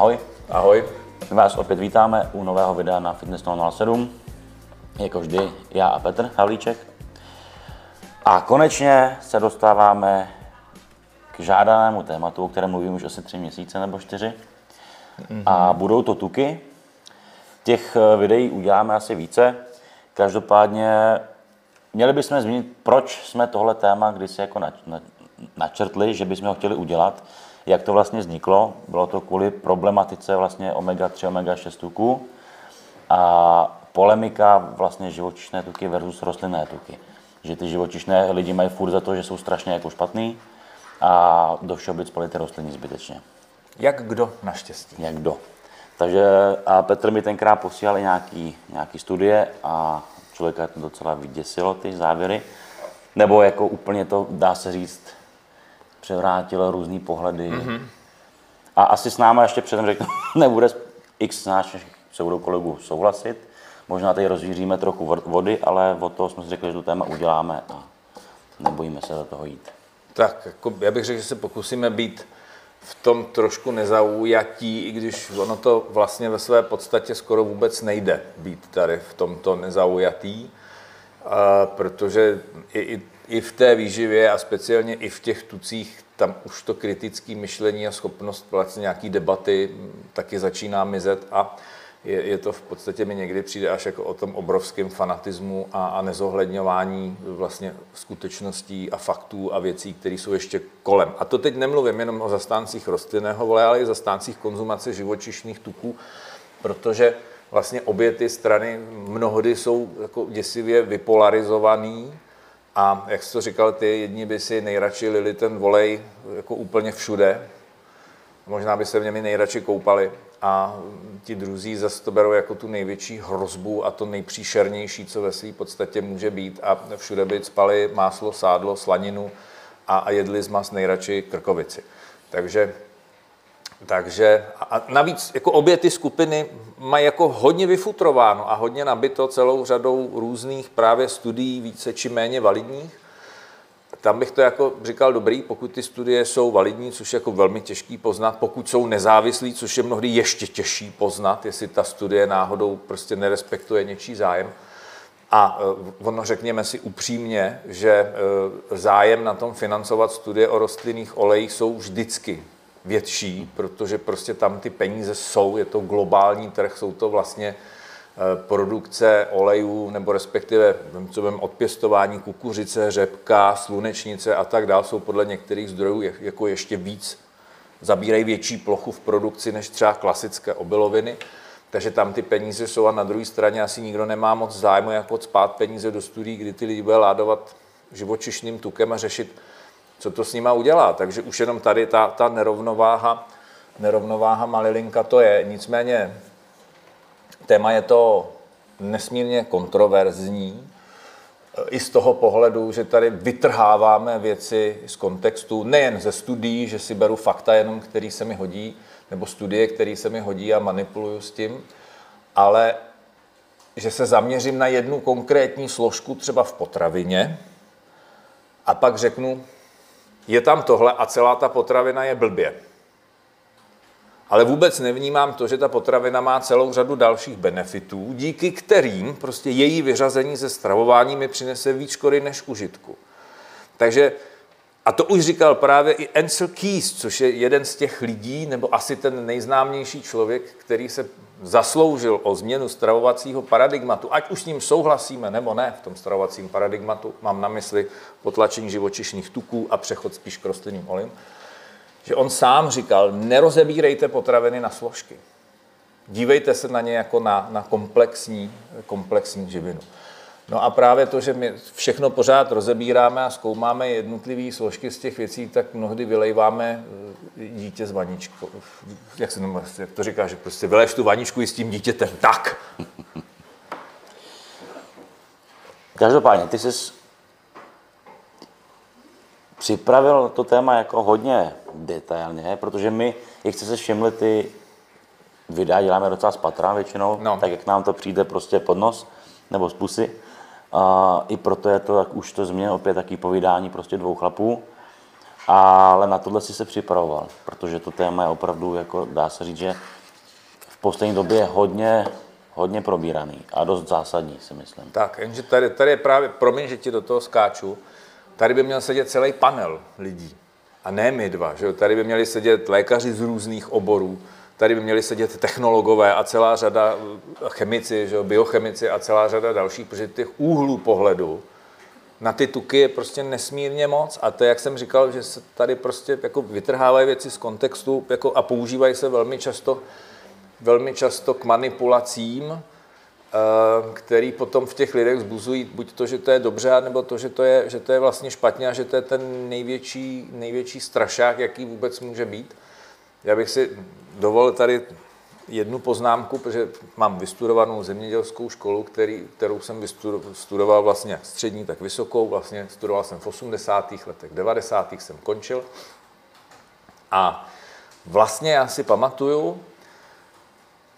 Ahoj. Ahoj. My vás opět vítáme u nového videa na Fitness 007. Jako vždy, já a Petr Havlíček. A konečně se dostáváme k žádanému tématu, o kterém mluvím už asi tři měsíce nebo čtyři. Mm-hmm. A budou to tuky. Těch eh, videí uděláme asi více. Každopádně měli bychom zmínit, proč jsme tohle téma kdysi jako načrtli, že bychom ho chtěli udělat jak to vlastně vzniklo. Bylo to kvůli problematice vlastně omega-3, omega-6 tuků a polemika vlastně živočišné tuky versus rostlinné tuky. Že ty živočišné lidi mají furt za to, že jsou strašně jako špatný a do všeho spali ty rostliny zbytečně. Jak kdo naštěstí. Jak kdo. Takže a Petr mi tenkrát posílal nějaký, nějaký studie a člověka to docela vyděsilo, ty závěry. Nebo jako úplně to, dá se říct, převrátil různý pohledy. Mm-hmm. A asi s náma ještě předem řeknu, nebude x našich se budou kolegů souhlasit. Možná tady rozvíříme trochu vody, ale o toho jsme si řekli, že to téma uděláme a nebojíme se do toho jít. Tak, jako já bych řekl, že se pokusíme být v tom trošku nezaujatí, i když ono to vlastně ve své podstatě skoro vůbec nejde být tady v tomto nezaujatý, protože i, i i v té výživě a speciálně i v těch tucích, tam už to kritické myšlení a schopnost vlastně nějaký debaty taky začíná mizet a je, je to v podstatě mi někdy přijde až jako o tom obrovském fanatismu a, a nezohledňování vlastně skutečností a faktů a věcí, které jsou ještě kolem. A to teď nemluvím jenom o zastáncích rostlinného vole, ale i zastáncích konzumace živočišných tuků, protože vlastně obě ty strany mnohdy jsou jako děsivě vypolarizovaný a jak jsi to říkal ty, jedni by si nejradši lili ten volej jako úplně všude, možná by se v něm nejradši koupali. A ti druzí zase to berou jako tu největší hrozbu a to nejpříšernější, co ve své podstatě může být. A všude by spali máslo, sádlo, slaninu a, a jedli z mas nejradši krkovici. Takže takže a navíc jako obě ty skupiny mají jako hodně vyfutrováno a hodně nabito celou řadou různých právě studií, více či méně validních. Tam bych to jako říkal dobrý, pokud ty studie jsou validní, což je jako velmi těžký poznat, pokud jsou nezávislí, což je mnohdy ještě těžší poznat, jestli ta studie náhodou prostě nerespektuje něčí zájem. A e, ono řekněme si upřímně, že e, zájem na tom financovat studie o rostlinných olejích jsou vždycky větší, protože prostě tam ty peníze jsou, je to globální trh, jsou to vlastně eh, produkce olejů, nebo respektive co vím, odpěstování kukuřice, řepka, slunečnice a tak dále, jsou podle některých zdrojů jako ještě víc, zabírají větší plochu v produkci než třeba klasické obiloviny. Takže tam ty peníze jsou a na druhé straně asi nikdo nemá moc zájmu jako spát peníze do studií, kdy ty lidi bude ládovat živočišným tukem a řešit co to s nima udělá. Takže už jenom tady ta, ta nerovnováha, nerovnováha malilinka to je. Nicméně téma je to nesmírně kontroverzní, i z toho pohledu, že tady vytrháváme věci z kontextu, nejen ze studií, že si beru fakta jenom, který se mi hodí, nebo studie, který se mi hodí a manipuluju s tím, ale že se zaměřím na jednu konkrétní složku třeba v potravině a pak řeknu, je tam tohle a celá ta potravina je blbě. Ale vůbec nevnímám to, že ta potravina má celou řadu dalších benefitů, díky kterým prostě její vyřazení ze stravování mi přinese víc škody než užitku. Takže a to už říkal právě i Ansel Keys, což je jeden z těch lidí, nebo asi ten nejznámější člověk, který se zasloužil o změnu stravovacího paradigmatu, ať už s ním souhlasíme nebo ne v tom stravovacím paradigmatu, mám na mysli potlačení živočišných tuků a přechod spíš k rostlinným olejům, že on sám říkal, nerozebírejte potraviny na složky. Dívejte se na ně jako na, na komplexní, komplexní živinu. No a právě to, že my všechno pořád rozebíráme a zkoumáme jednotlivé složky z těch věcí, tak mnohdy vylejváme eh, dítě s vaničkou. Jak, se, jak to říká, že prostě vyleješ tu vaničku i s tím dítětem. Tak! Každopádně, ty jsi připravil to téma jako hodně detailně, protože my, jak jste se všimli, ty videa děláme docela z patra většinou, no. tak jak nám to přijde prostě pod nos nebo z pusy. A I proto je to, jak už to změnilo opět, taký povídání prostě dvou chlapů. ale na tohle si se připravoval, protože to téma je opravdu, jako dá se říct, že v poslední době je hodně, hodně probíraný a dost zásadní, si myslím. Tak, jenže tady, tady je právě, promiň, že ti do toho skáču, tady by měl sedět celý panel lidí. A ne my dva, že? Tady by měli sedět lékaři z různých oborů, tady by měli sedět technologové a celá řada chemici, že jo? biochemici a celá řada dalších, protože těch úhlů pohledu na ty tuky je prostě nesmírně moc a to, jak jsem říkal, že se tady prostě jako vytrhávají věci z kontextu jako a používají se velmi často, velmi často k manipulacím, eh, který potom v těch lidech zbuzují buď to, že to je dobře, nebo to, že to je, že to je vlastně špatně a že to je ten největší, největší strašák, jaký vůbec může být. Já bych si dovolil tady jednu poznámku, protože mám vystudovanou zemědělskou školu, který, kterou jsem studoval vlastně střední, tak vysokou. Vlastně studoval jsem v 80. letech, 90. jsem končil. A vlastně já si pamatuju,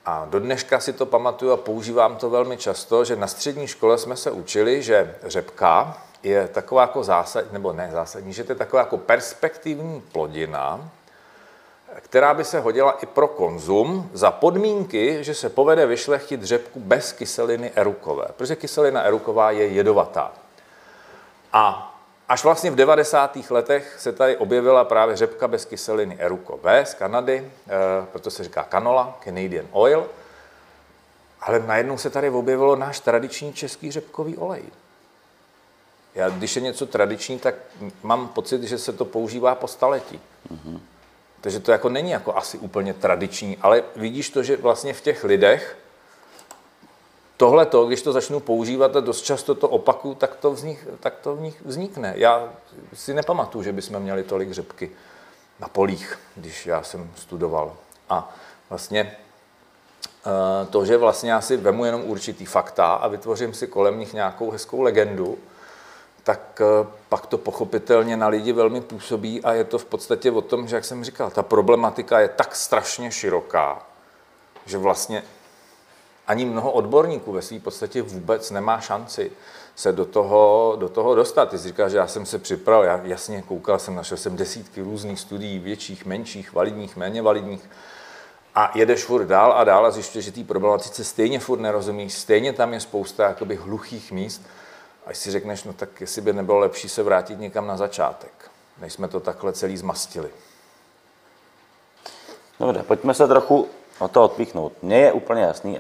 a do dneška si to pamatuju a používám to velmi často, že na střední škole jsme se učili, že řepka je taková jako zásadní, nebo ne zásadní, že to je taková jako perspektivní plodina, která by se hodila i pro konzum za podmínky, že se povede vyšlechtit řepku bez kyseliny erukové, protože kyselina eruková je jedovatá. A až vlastně v 90. letech se tady objevila právě řepka bez kyseliny erukové z Kanady, eh, proto se říká canola, Canadian oil, ale najednou se tady objevilo náš tradiční český řepkový olej. Já, když je něco tradiční, tak mám pocit, že se to používá po staletí. Mm-hmm. Takže to jako není jako asi úplně tradiční, ale vidíš to, že vlastně v těch lidech tohle to, když to začnu používat a dost často to opaku, tak to, vznik, tak to v nich vznikne. Já si nepamatuju, že bychom měli tolik řepky na polích, když já jsem studoval. A vlastně eh, to, že vlastně já si vemu jenom určitý fakta a vytvořím si kolem nich nějakou hezkou legendu, tak eh, pak to pochopitelně na lidi velmi působí a je to v podstatě o tom, že, jak jsem říkal, ta problematika je tak strašně široká, že vlastně ani mnoho odborníků ve své podstatě vůbec nemá šanci se do toho, do toho dostat. Ty jsi říkal, že já jsem se připravil, já jasně koukal jsem, našel jsem desítky různých studií, větších, menších, validních, méně validních. A jedeš furt dál a dál a zjišťuješ, že té problematice stejně furt nerozumíš, stejně tam je spousta jakoby hluchých míst, až si řekneš, no tak jestli by nebylo lepší se vrátit někam na začátek, než jsme to takhle celý zmastili. Dobře, pojďme se trochu o to odpíchnout. Mně je úplně jasný,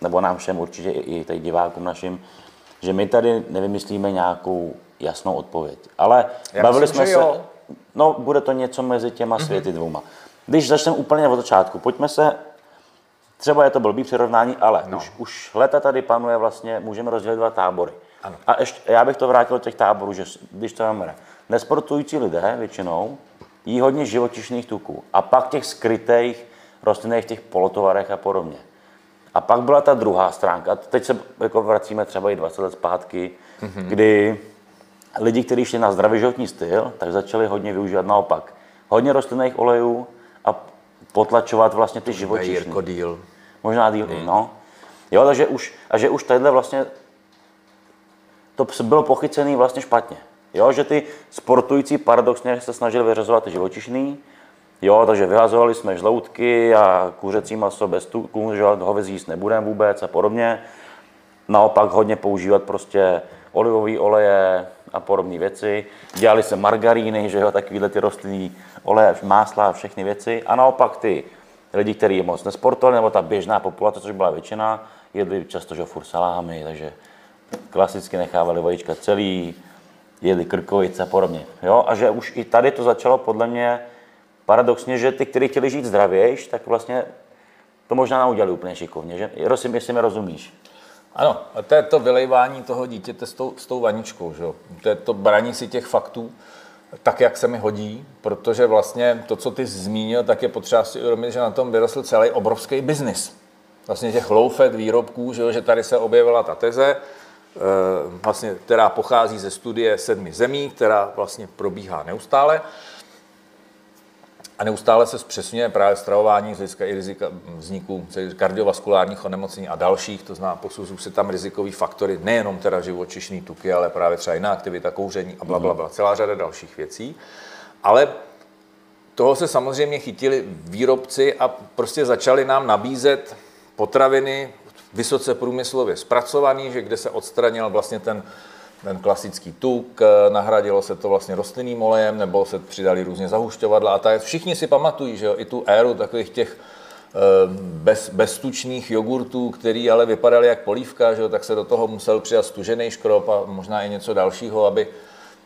nebo nám všem určitě i tady divákům našim, že my tady nevymyslíme nějakou jasnou odpověď. Ale Já bavili myslím, jsme se, jo. no bude to něco mezi těma mhm. světy mm-hmm. dvouma. Když začneme úplně od začátku, pojďme se, třeba je to blbý přirovnání, ale no. už, už leta tady panuje vlastně, můžeme rozdělit dva tábory. Ano. A ještě, já bych to vrátil do těch táborů, že když to máme, nesportující lidé většinou jí hodně živočišných tuků a pak těch skrytých rostlinných těch polotovarech a podobně. A pak byla ta druhá stránka, teď se jako vracíme třeba i 20 let zpátky, mm-hmm. kdy lidi, kteří šli na zdravý životní styl, tak začali hodně využívat naopak hodně rostlinných olejů a potlačovat vlastně ty živočišní. Jirko díl. Možná díl, mm. no. Jo, takže už, a že už tadyhle vlastně to bylo pochycený vlastně špatně. Jo, že ty sportující paradoxně se snažili vyřazovat ty živočišný, jo, takže vyhazovali jsme žloutky a kuřecí maso bez tuků, že hovězí jíst nebudeme vůbec a podobně. Naopak hodně používat prostě olivové oleje a podobné věci. Dělali se margaríny, že jo, takovýhle ty rostlinné oleje, másla a všechny věci. A naopak ty lidi, kteří moc nesportovali, nebo ta běžná populace, což byla většina, jedli často, že furt salámy, takže klasicky nechávali vajíčka celý, jedli krkovice a podobně. Jo? A že už i tady to začalo podle mě paradoxně, že ty, kteří chtěli žít zdravějš, tak vlastně to možná neudělali úplně šikovně. Že? Prosím, jestli mi rozumíš. Ano, a to je to vylejvání toho dítěte s tou, s tou vaničkou. Že? To je to braní si těch faktů tak, jak se mi hodí, protože vlastně to, co ty zmínil, tak je potřeba si uvědomit, že na tom vyrostl celý obrovský biznis. Vlastně těch low-fat výrobků, že, že tady se objevila ta teze, vlastně, která pochází ze studie sedmi zemí, která vlastně probíhá neustále. A neustále se zpřesňuje právě stravování z hlediska i rizika vzniku kardiovaskulárních onemocnění a dalších, to znamená, posuzují se tam rizikové faktory, nejenom teda živočišní tuky, ale právě třeba jiná aktivita, kouření a bla, bla, bla, celá řada dalších věcí. Ale toho se samozřejmě chytili výrobci a prostě začali nám nabízet potraviny vysoce průmyslově zpracovaný, že kde se odstranil vlastně ten, ten klasický tuk, nahradilo se to vlastně rostlinným olejem, nebo se přidali různě zahušťovadla a tak. Všichni si pamatují, že jo, i tu éru takových těch eh, bez, beztučných jogurtů, který ale vypadaly jak polívka, že jo, tak se do toho musel přidat stužený škrob a možná i něco dalšího, aby,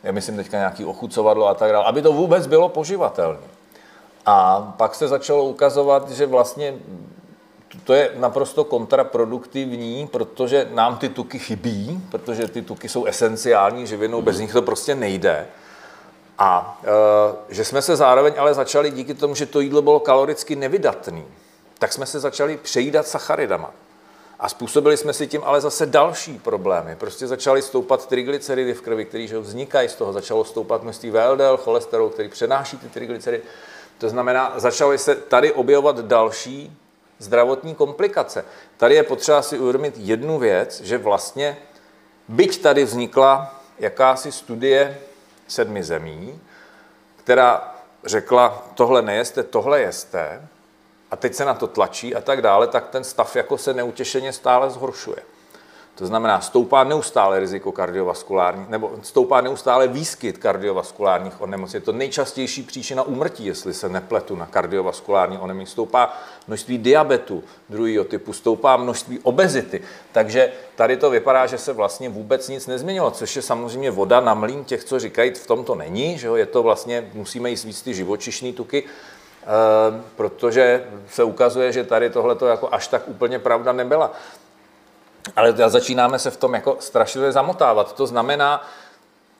já myslím teďka nějaký ochucovadlo a tak dále, aby to vůbec bylo poživatelné. A pak se začalo ukazovat, že vlastně to je naprosto kontraproduktivní, protože nám ty tuky chybí, protože ty tuky jsou esenciální živinou, bez nich to prostě nejde. A e, že jsme se zároveň ale začali díky tomu, že to jídlo bylo kaloricky nevydatné, tak jsme se začali přejídat sacharidama. A způsobili jsme si tím ale zase další problémy. Prostě začaly stoupat triglyceridy v krvi, které vznikají z toho. Začalo stoupat množství VLDL, cholesterol, který přenáší ty triglyceridy. To znamená, začaly se tady objevovat další zdravotní komplikace. Tady je potřeba si uvědomit jednu věc, že vlastně, byť tady vznikla jakási studie sedmi zemí, která řekla, tohle nejeste, tohle jeste, a teď se na to tlačí a tak dále, tak ten stav jako se neutěšeně stále zhoršuje. To znamená, stoupá neustále riziko kardiovaskulární, nebo stoupá neustále výskyt kardiovaskulárních onemocnění. Je to nejčastější příčina úmrtí, jestli se nepletu na kardiovaskulární onemocnění. Stoupá množství diabetu druhého typu, stoupá množství obezity. Takže tady to vypadá, že se vlastně vůbec nic nezměnilo, což je samozřejmě voda na mlín těch, co říkají, v tom to není, že jo? je to vlastně, musíme jíst víc ty živočišné tuky, Uh, protože se ukazuje, že tady tohle to jako až tak úplně pravda nebyla. Ale začínáme se v tom jako strašlivě zamotávat. To znamená,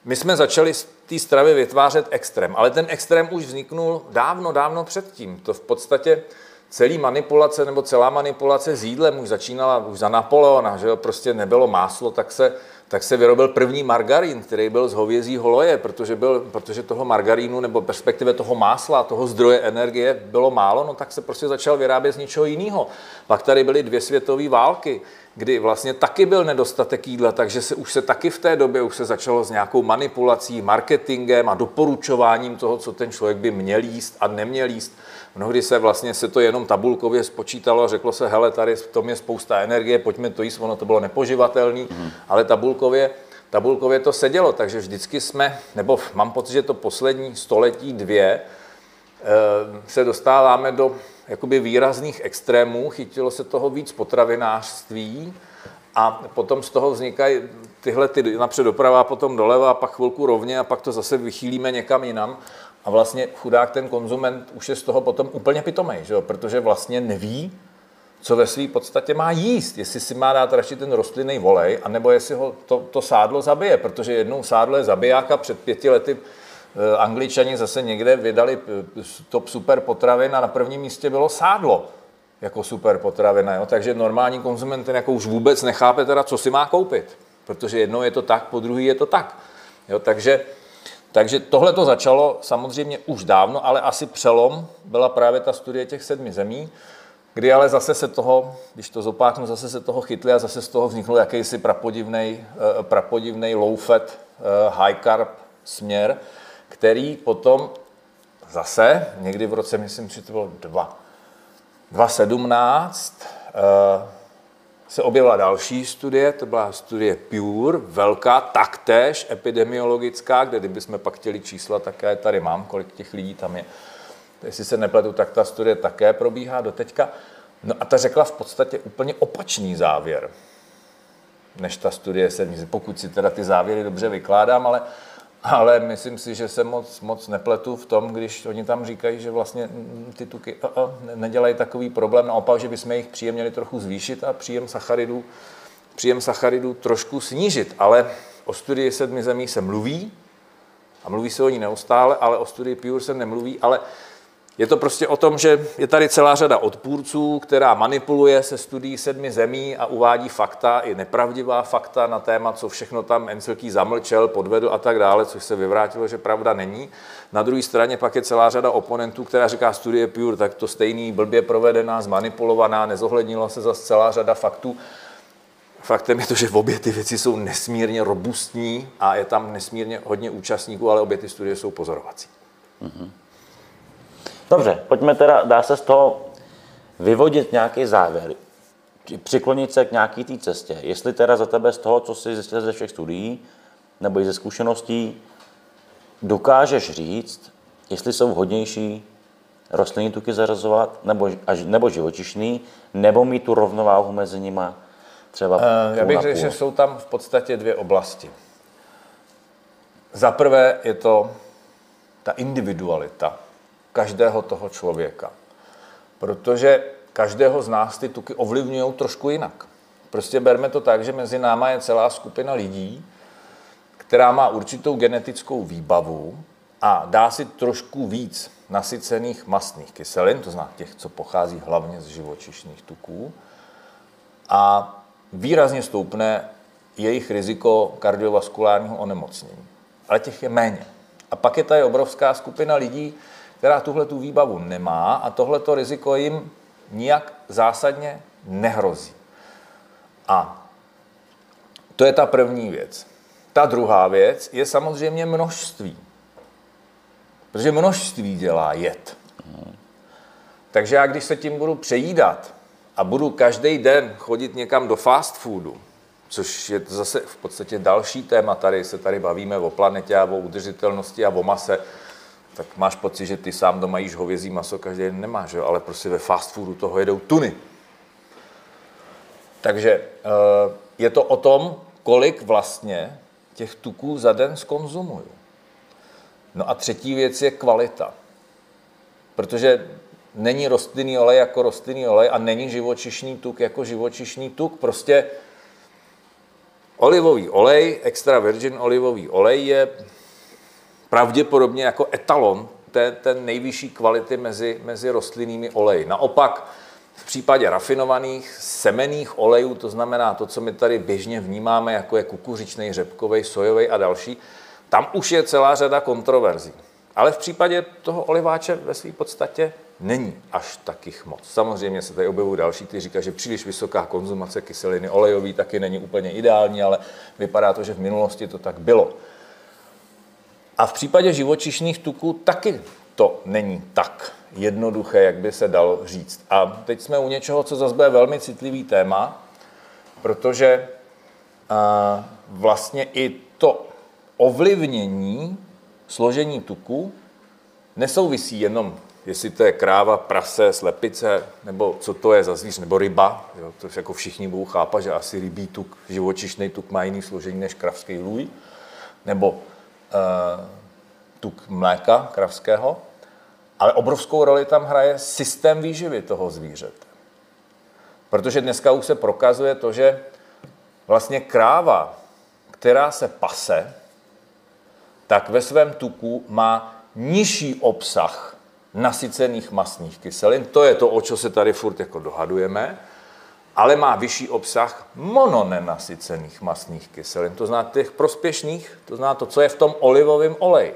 my jsme začali z té stravy vytvářet extrém, ale ten extrém už vzniknul dávno, dávno předtím. To v podstatě celý manipulace nebo celá manipulace s jídlem už začínala už za Napoleona, že jo, prostě nebylo máslo, tak se tak se vyrobil první margarín, který byl z hovězího loje, protože, byl, protože toho margarínu nebo perspektive toho másla, toho zdroje energie bylo málo, no tak se prostě začal vyrábět z něčeho jiného. Pak tady byly dvě světové války, kdy vlastně taky byl nedostatek jídla, takže se už se taky v té době už se začalo s nějakou manipulací, marketingem a doporučováním toho, co ten člověk by měl jíst a neměl jíst. Mnohdy se vlastně se to jenom tabulkově spočítalo a řeklo se, hele, tady v tom je spousta energie, pojďme to jíst, ono to bylo nepoživatelné, mm. ale tabulkově, tabulkově to sedělo, takže vždycky jsme, nebo mám pocit, že to poslední století, dvě, eh, se dostáváme do jakoby výrazných extrémů, chytilo se toho víc potravinářství a potom z toho vznikají tyhle ty napřed doprava, potom doleva a pak chvilku rovně a pak to zase vychýlíme někam jinam. A vlastně chudák ten konzument už je z toho potom úplně pitomej, že jo? protože vlastně neví, co ve své podstatě má jíst. Jestli si má dát radši ten rostlinný volej, anebo jestli ho to, to sádlo zabije, protože jednou sádlo je zabiják a před pěti lety Angličani zase někde vydali eh, top super potravin a na prvním místě bylo sádlo jako super potravina. Jo? Takže normální konzument ten jako už vůbec nechápe teda, co si má koupit. Protože jednou je to tak, po druhý je to tak. Jo? Takže takže tohle to začalo samozřejmě už dávno, ale asi přelom byla právě ta studie těch sedmi zemí, kdy ale zase se toho, když to zopáknu, zase se toho chytli a zase z toho vznikl jakýsi prapodivný, eh, prapodivný low fat, eh, high carb směr, který potom zase někdy v roce, myslím, že to bylo 2, 2017, se objevila další studie, to byla studie Pure, velká, taktéž epidemiologická, kde kdybychom pak chtěli čísla, také tady mám, kolik těch lidí tam je. Jestli se nepletu, tak ta studie také probíhá do teďka. No a ta řekla v podstatě úplně opačný závěr, než ta studie se, pokud si teda ty závěry dobře vykládám, ale ale myslím si, že se moc, moc nepletu v tom, když oni tam říkají, že vlastně ty tuky uh, uh, nedělají takový problém, naopak, že bychom jejich příjem měli trochu zvýšit a příjem sacharidů, příjem sacharidů trošku snížit. Ale o studii sedmi zemí se mluví, a mluví se o ní neustále, ale o studii Pure se nemluví, ale je to prostě o tom, že je tady celá řada odpůrců, která manipuluje se studií sedmi zemí a uvádí fakta, i nepravdivá fakta na téma, co všechno tam Encelký zamlčel, podvedl a tak dále, což se vyvrátilo, že pravda není. Na druhé straně pak je celá řada oponentů, která říká studie Pure, tak to stejný blbě provedená, zmanipulovaná, nezohlednilo se za celá řada faktů. Faktem je to, že obě ty věci jsou nesmírně robustní a je tam nesmírně hodně účastníků, ale obě ty studie jsou pozorovací. Dobře, pojďme teda, dá se z toho vyvodit nějaký závěr, přiklonit se k nějaký té cestě. Jestli teda za tebe z toho, co jsi zjistil ze všech studií, nebo i ze zkušeností, dokážeš říct, jestli jsou vhodnější rostlinní tuky zařazovat, nebo, nebo živočišný, nebo mít tu rovnováhu mezi nima třeba Uh, já bych řekl, že jsou tam v podstatě dvě oblasti. Za prvé je to ta individualita každého toho člověka. Protože každého z nás ty tuky ovlivňují trošku jinak. Prostě berme to tak, že mezi náma je celá skupina lidí, která má určitou genetickou výbavu a dá si trošku víc nasycených mastných kyselin, to znamená těch, co pochází hlavně z živočišných tuků, a výrazně stoupne jejich riziko kardiovaskulárního onemocnění. Ale těch je méně. A pak je tady obrovská skupina lidí, která tuhle tu výbavu nemá a tohleto riziko jim nijak zásadně nehrozí. A to je ta první věc. Ta druhá věc je samozřejmě množství. Protože množství dělá jed. Takže já, když se tím budu přejídat a budu každý den chodit někam do fast foodu, což je zase v podstatě další téma, tady se tady bavíme o planetě a o udržitelnosti a o mase, tak máš pocit, že ty sám doma jíš hovězí maso, každý den nemáš, jo? ale prostě ve fast foodu toho jedou tuny. Takže eh, je to o tom, kolik vlastně těch tuků za den skonzumuju. No a třetí věc je kvalita. Protože není rostlinný olej jako rostlinný olej a není živočišný tuk jako živočišný tuk. Prostě olivový olej, extra virgin olivový olej je pravděpodobně jako etalon té, té nejvyšší kvality mezi, mezi rostlinnými oleji. Naopak v případě rafinovaných semených olejů, to znamená to, co my tady běžně vnímáme, jako je kukuřičný, řepkový, sojový a další, tam už je celá řada kontroverzí. Ale v případě toho oliváče ve své podstatě není až takých moc. Samozřejmě se tady objevují další, kteří říkají, že příliš vysoká konzumace kyseliny olejový taky není úplně ideální, ale vypadá to, že v minulosti to tak bylo. A v případě živočišných tuků taky to není tak jednoduché, jak by se dalo říct. A teď jsme u něčeho, co zase bude velmi citlivý téma, protože a, vlastně i to ovlivnění složení tuku nesouvisí jenom, jestli to je kráva, prase, slepice, nebo co to je za zvíř, nebo ryba. Jo, to jako všichni budou chápat, že asi rybí tuk, živočišný tuk má jiný složení než kravský lůj, nebo tuk mléka kravského, ale obrovskou roli tam hraje systém výživy toho zvířete. Protože dneska už se prokazuje to, že vlastně kráva, která se pase, tak ve svém tuku má nižší obsah nasycených mastných kyselin. To je to, o čo se tady furt jako dohadujeme, ale má vyšší obsah mononenasycených mastných kyselin. To znamená těch prospěšných, to znamená to, co je v tom olivovém oleji.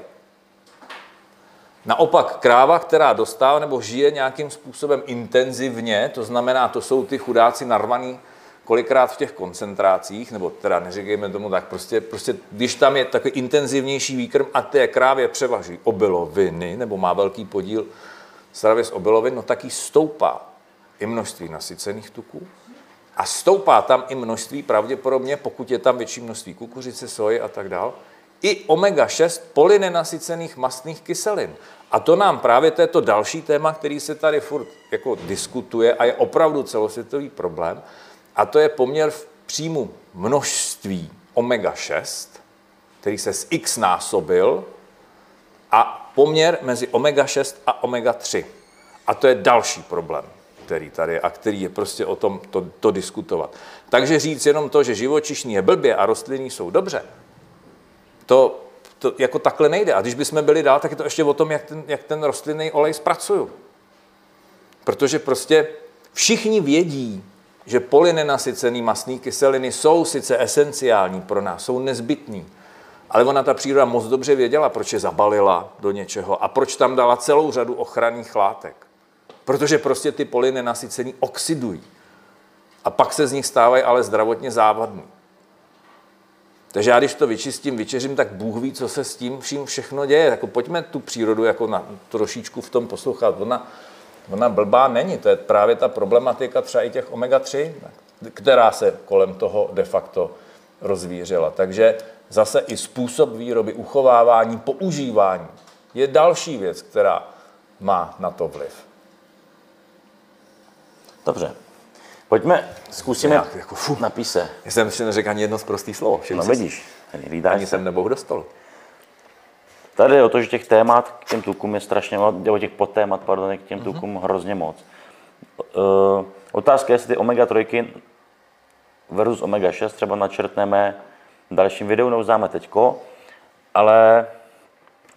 Naopak kráva, která dostává nebo žije nějakým způsobem intenzivně, to znamená, to jsou ty chudáci narvaný kolikrát v těch koncentrácích, nebo teda neříkejme tomu tak, prostě, prostě když tam je takový intenzivnější výkrm a té krávě převaží obiloviny, nebo má velký podíl stravy z obilovin, no tak jí stoupá i množství nasycených tuků a stoupá tam i množství pravděpodobně, pokud je tam větší množství kukuřice, soji a tak dál, i omega-6 polynenasycených mastných kyselin. A to nám právě, to je to další téma, který se tady furt jako diskutuje a je opravdu celosvětový problém, a to je poměr v příjmu množství omega-6, který se z x násobil, a poměr mezi omega-6 a omega-3. A to je další problém, který tady a který je prostě o tom to, to diskutovat. Takže říct jenom to, že živočišný je blbě a rostlinný jsou dobře, to, to jako takhle nejde. A když bychom byli dál, tak je to ještě o tom, jak ten, jak ten rostlinný olej zpracuju. Protože prostě všichni vědí, že polynenasycený mastné kyseliny jsou sice esenciální pro nás, jsou nezbytný, ale ona ta příroda moc dobře věděla, proč je zabalila do něčeho a proč tam dala celou řadu ochranných látek. Protože prostě ty polynenasycený oxidují. A pak se z nich stávají ale zdravotně závadný. Takže já když to vyčistím, vyčeřím, tak Bůh ví, co se s tím vším všechno děje. Jako pojďme tu přírodu jako na, trošičku v tom poslouchat. Ona, ona blbá není, to je právě ta problematika třeba i těch omega-3, která se kolem toho de facto rozvířila. Takže zase i způsob výroby, uchovávání, používání je další věc, která má na to vliv. Dobře. Pojďme, zkusíme Nějak jako, fu. napíse. Já jsem si neřekl ani jedno z prostý slovo. No vidíš, hlídáš Ani se. jsem nebohl do stolu. Tady je o to, že těch témat k těm tukům je strašně moc, nebo těch podtémat, pardon, k těm tukům hrozně moc. Uh, otázka je, jestli ty omega-3 versus omega-6 třeba načrtneme v dalším videu, neuznáme teďko, ale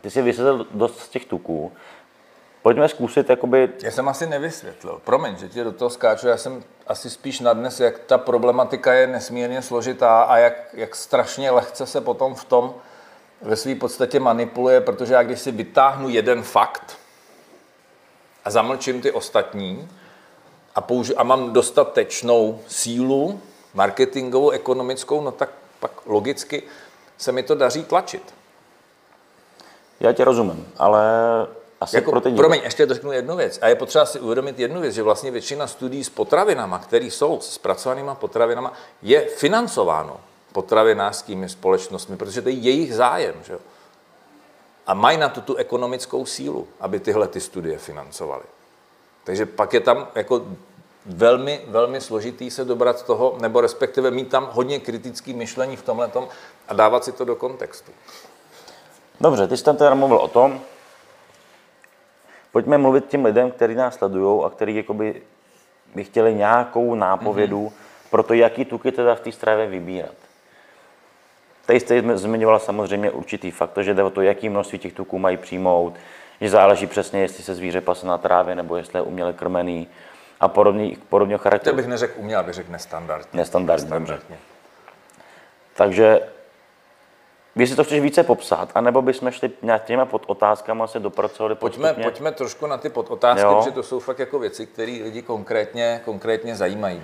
ty si vysvětlil dost z těch tuků. Pojďme zkusit, jakoby, Já jsem asi nevysvětlil. Promiň, že ti do toho skáču. Já jsem asi spíš nadnes, jak ta problematika je nesmírně složitá a jak, jak strašně lehce se potom v tom ve své podstatě manipuluje, protože já když si vytáhnu jeden fakt a zamlčím ty ostatní a, použi- a mám dostatečnou sílu marketingovou, ekonomickou, no tak pak logicky se mi to daří tlačit. já tě rozumím, ale asi Jako, pro ty promiň, ještě to řeknu jednu věc. A je potřeba si uvědomit jednu věc, že vlastně většina studií s potravinama, které jsou s zpracovanýma potravinama, je financováno potravinářskými společnostmi, protože to je jejich zájem. Že? A mají na to tu ekonomickou sílu, aby tyhle ty studie financovaly. Takže pak je tam jako velmi, velmi složitý se dobrat toho, nebo respektive mít tam hodně kritický myšlení v tomhle a dávat si to do kontextu. Dobře, ty jsi tam teda mluvil o tom, pojďme mluvit těm lidem, kteří nás sledují a kteří jakoby by chtěli nějakou nápovědu mm-hmm. pro to, jaký tuky teda v té stravě vybírat. Tady jste zmiňovala samozřejmě určitý fakt, že jde o to, jaký množství těch tuků mají přijmout, že záleží přesně, jestli se zvíře pase na trávě nebo jestli je uměle krmený a podobně, podobně To charakteru. bych neřekl uměl, bych řekl nestandardně. Nestandardně, dobře. Nestandardně. Takže jestli to chceš více popsat, anebo bychom šli nějak těma pod otázkama se dopracovali Pojďme, postupně. pojďme trošku na ty podotázky, Jo. protože to jsou fakt jako věci, které lidi konkrétně, konkrétně zajímají.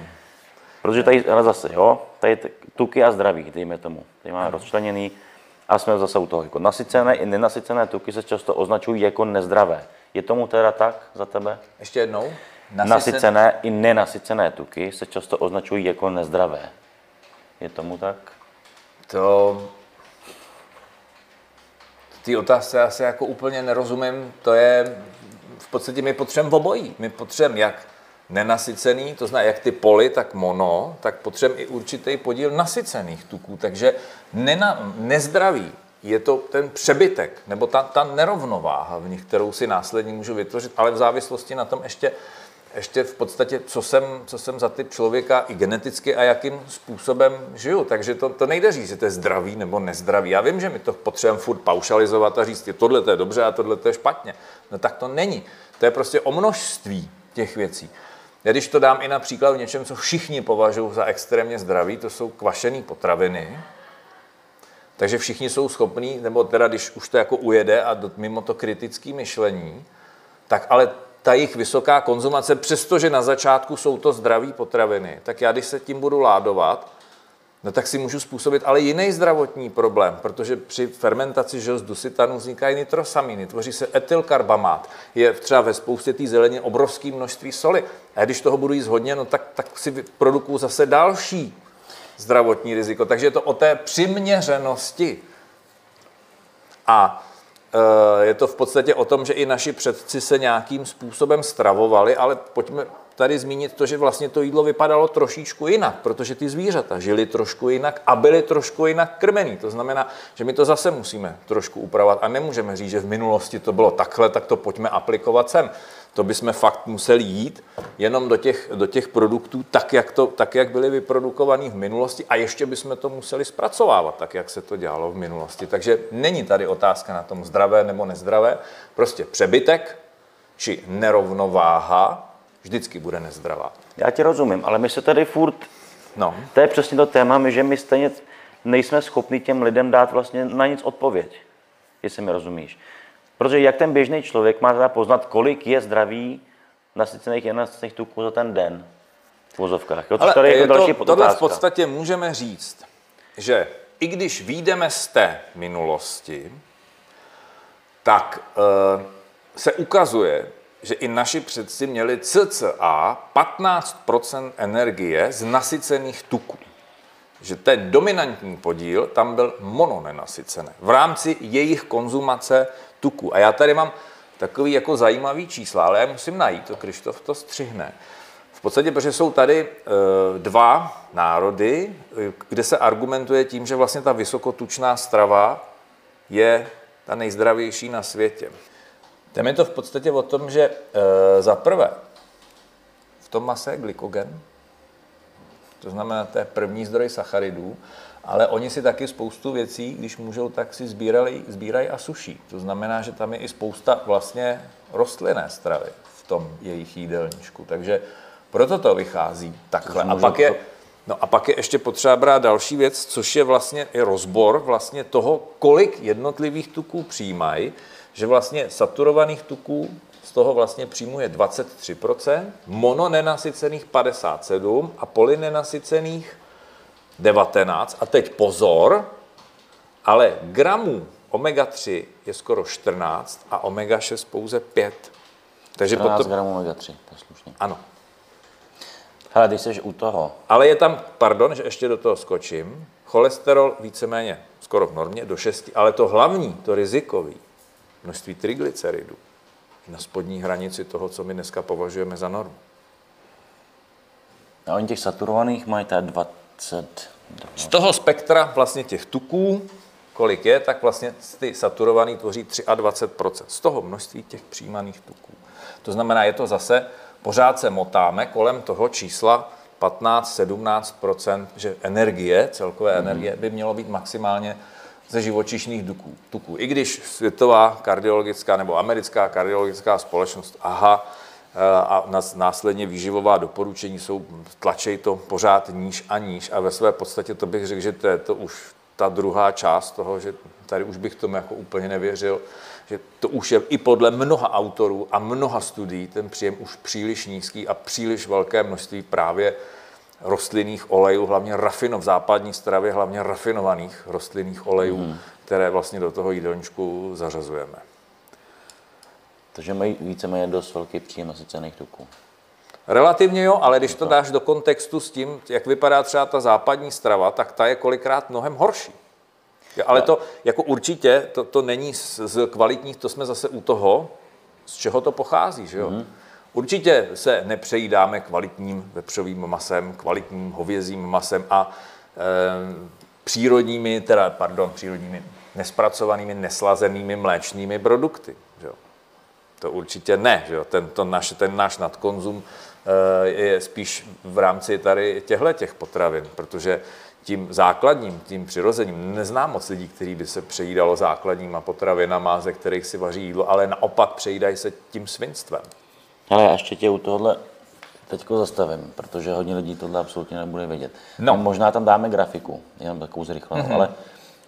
Protože tady ale zase, jo, tady tuky a zdraví, dejme tomu. Tady máme rozčleněný a jsme zase u toho. Jako nasycené i nenasycené tuky se často označují jako nezdravé. Je tomu teda tak za tebe? Ještě jednou. Nasycené i nenasycené tuky se často označují jako nezdravé. Je tomu tak? To... Ty otázce se jako úplně nerozumím. To je... V podstatě my potřebujeme obojí. My potřebujeme jak nenasycený, to znamená jak ty poly, tak mono, tak potřebujeme i určitý podíl nasycených tuků. Takže nena, nezdravý je to ten přebytek, nebo ta, ta nerovnováha v nich, kterou si následně můžu vytvořit, ale v závislosti na tom ještě, ještě v podstatě, co jsem, co jsem za typ člověka i geneticky a jakým způsobem žiju. Takže to, to nejde říct, že to je zdravý nebo nezdravý. Já vím, že my to potřebujeme furt paušalizovat a říct, tohle to je dobře a tohle to je špatně. No tak to není. To je prostě o množství těch věcí. Já když to dám i na příklad v něčem, co všichni považují za extrémně zdravý, to jsou kvašené potraviny, takže všichni jsou schopní, nebo teda když už to jako ujede a mimo to kritické myšlení, tak ale ta jejich vysoká konzumace, přestože na začátku jsou to zdraví potraviny, tak já když se tím budu ládovat, no tak si můžu způsobit ale jiný zdravotní problém, protože při fermentaci že, z dusitanu vznikají nitrosaminy, tvoří se etylkarbamát, je třeba ve spoustě té zeleně obrovské množství soli. A když toho budu jíst hodně, no tak, tak si produkuju zase další zdravotní riziko. Takže je to o té přiměřenosti. A je to v podstatě o tom, že i naši předci se nějakým způsobem stravovali, ale pojďme tady zmínit to, že vlastně to jídlo vypadalo trošičku jinak, protože ty zvířata žili trošku jinak a byly trošku jinak krmený. To znamená, že my to zase musíme trošku upravovat a nemůžeme říct, že v minulosti to bylo takhle, tak to pojďme aplikovat sem. To bychom fakt museli jít jenom do těch, do těch produktů tak jak, to, tak, jak byly vyprodukovaný v minulosti a ještě bychom to museli zpracovávat tak, jak se to dělalo v minulosti. Takže není tady otázka na tom zdravé nebo nezdravé. Prostě přebytek či nerovnováha vždycky bude nezdravá. Já ti rozumím, ale my se tady furt, No, to je přesně to téma, že my stejně nejsme schopni těm lidem dát vlastně na nic odpověď, jestli mi rozumíš. Protože jak ten běžný člověk má teda poznat, kolik je zdraví nasycených a nenasycených tuků za ten den v vozovkách. Jo, ale tady je jako další to, tohle v podstatě můžeme říct, že i když výjdeme z té minulosti, tak e, se ukazuje, že i naši předci měli cca 15% energie z nasycených tuků. Že ten dominantní podíl tam byl mononenasycený v rámci jejich konzumace tuku. A já tady mám takový jako zajímavý čísla, ale já musím najít, to Krištof to střihne. V podstatě, protože jsou tady e, dva národy, kde se argumentuje tím, že vlastně ta vysokotučná strava je ta nejzdravější na světě. Tam je to v podstatě o tom, že e, za prvé v tom mase je glykogen, to znamená, to je první zdroj sacharidů, ale oni si taky spoustu věcí, když můžou, tak si sbírali, sbírají a suší. To znamená, že tam je i spousta vlastně rostlinné stravy v tom jejich jídelníčku. Takže proto to vychází takhle. A pak je, no a pak je ještě potřeba brát další věc, což je vlastně i rozbor vlastně toho, kolik jednotlivých tuků přijímají, že vlastně saturovaných tuků z toho vlastně přijmuje 23%, mononenasycených 57% a polynenasycených 19. A teď pozor, ale gramů omega-3 je skoro 14 a omega-6 pouze 5. Takže 14 potom... gramů omega-3, to je slušně. Ano. Hele, když jsi u toho. Ale je tam, pardon, že ještě do toho skočím, cholesterol víceméně skoro v normě, do 6, ale to hlavní, to rizikový, množství triglyceridů, na spodní hranici toho, co my dneska považujeme za normu. A oni těch saturovaných mají 20. Z toho spektra vlastně těch tuků, kolik je, tak vlastně ty saturovaný tvoří 23%. Z toho množství těch přijímaných tuků. To znamená, je to zase, pořád se motáme kolem toho čísla 15-17%, že energie, celkové mm. energie, by mělo být maximálně ze živočišných tuků. tuků. I když světová kardiologická nebo americká kardiologická společnost, aha, a následně výživová doporučení jsou, tlačej to pořád níž a níž a ve své podstatě to bych řekl, že to je to už ta druhá část toho, že tady už bych tomu jako úplně nevěřil, že to už je i podle mnoha autorů a mnoha studií ten příjem už příliš nízký a příliš velké množství právě rostlinných olejů, hlavně rafino, v západní stravě hlavně rafinovaných rostlinných olejů, mm. které vlastně do toho jídelníčku zařazujeme. Takže mají víceméně dost velký příjem nasycených tuků. Relativně jo, ale když to dáš do kontextu s tím, jak vypadá třeba ta západní strava, tak ta je kolikrát mnohem horší. Ale to jako určitě, to, to není z, z kvalitních, to jsme zase u toho, z čeho to pochází, že jo? Mm. Určitě se nepřejídáme kvalitním vepřovým masem, kvalitním hovězím masem a e, přírodními, teda, pardon, přírodními, nespracovanými, neslazenými mléčnými produkty. Že? To určitě ne. Že? Ten, to naš, ten náš nadkonzum e, je spíš v rámci tady těchto těch potravin, protože tím základním, tím přirozeným, neznám moc lidí, kteří by se přejídalo základníma potravinama, ze kterých si vaří jídlo, ale naopak přejídají se tím svinstvem. Ale já ještě tě u tohohle teďko zastavím, protože hodně lidí tohle absolutně nebude vědět. No. Možná tam dáme grafiku, jenom takovou zrychlenou, mm-hmm. ale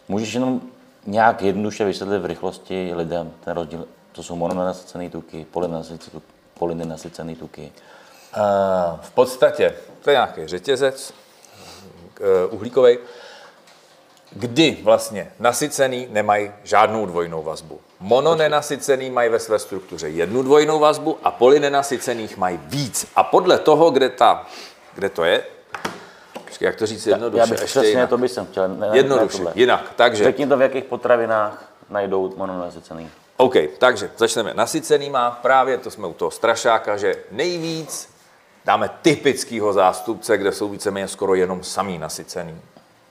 můžeš jenom nějak jednoduše vysvětlit v rychlosti lidem ten rozdíl, co jsou mononenasycené tuky, polynenasycené tuky. Uh, v podstatě to je nějaký řetězec uh, uhlíkový, kdy vlastně nasycený nemají žádnou dvojnou vazbu. Mononenasycený mají ve své struktuře jednu dvojnou vazbu a polynenasycených mají víc. A podle toho, kde, ta, kde to je, jak to říct jednoduše? Já bych přesně jinak. to bych jsem chtěl. Ne, jednoduše, ne jinak. Takže... Řekni to, v jakých potravinách najdou mononenasycený. OK, takže začneme. Nasycený má právě, to jsme u toho strašáka, že nejvíc dáme typického zástupce, kde jsou víceméně skoro jenom samý nasycený.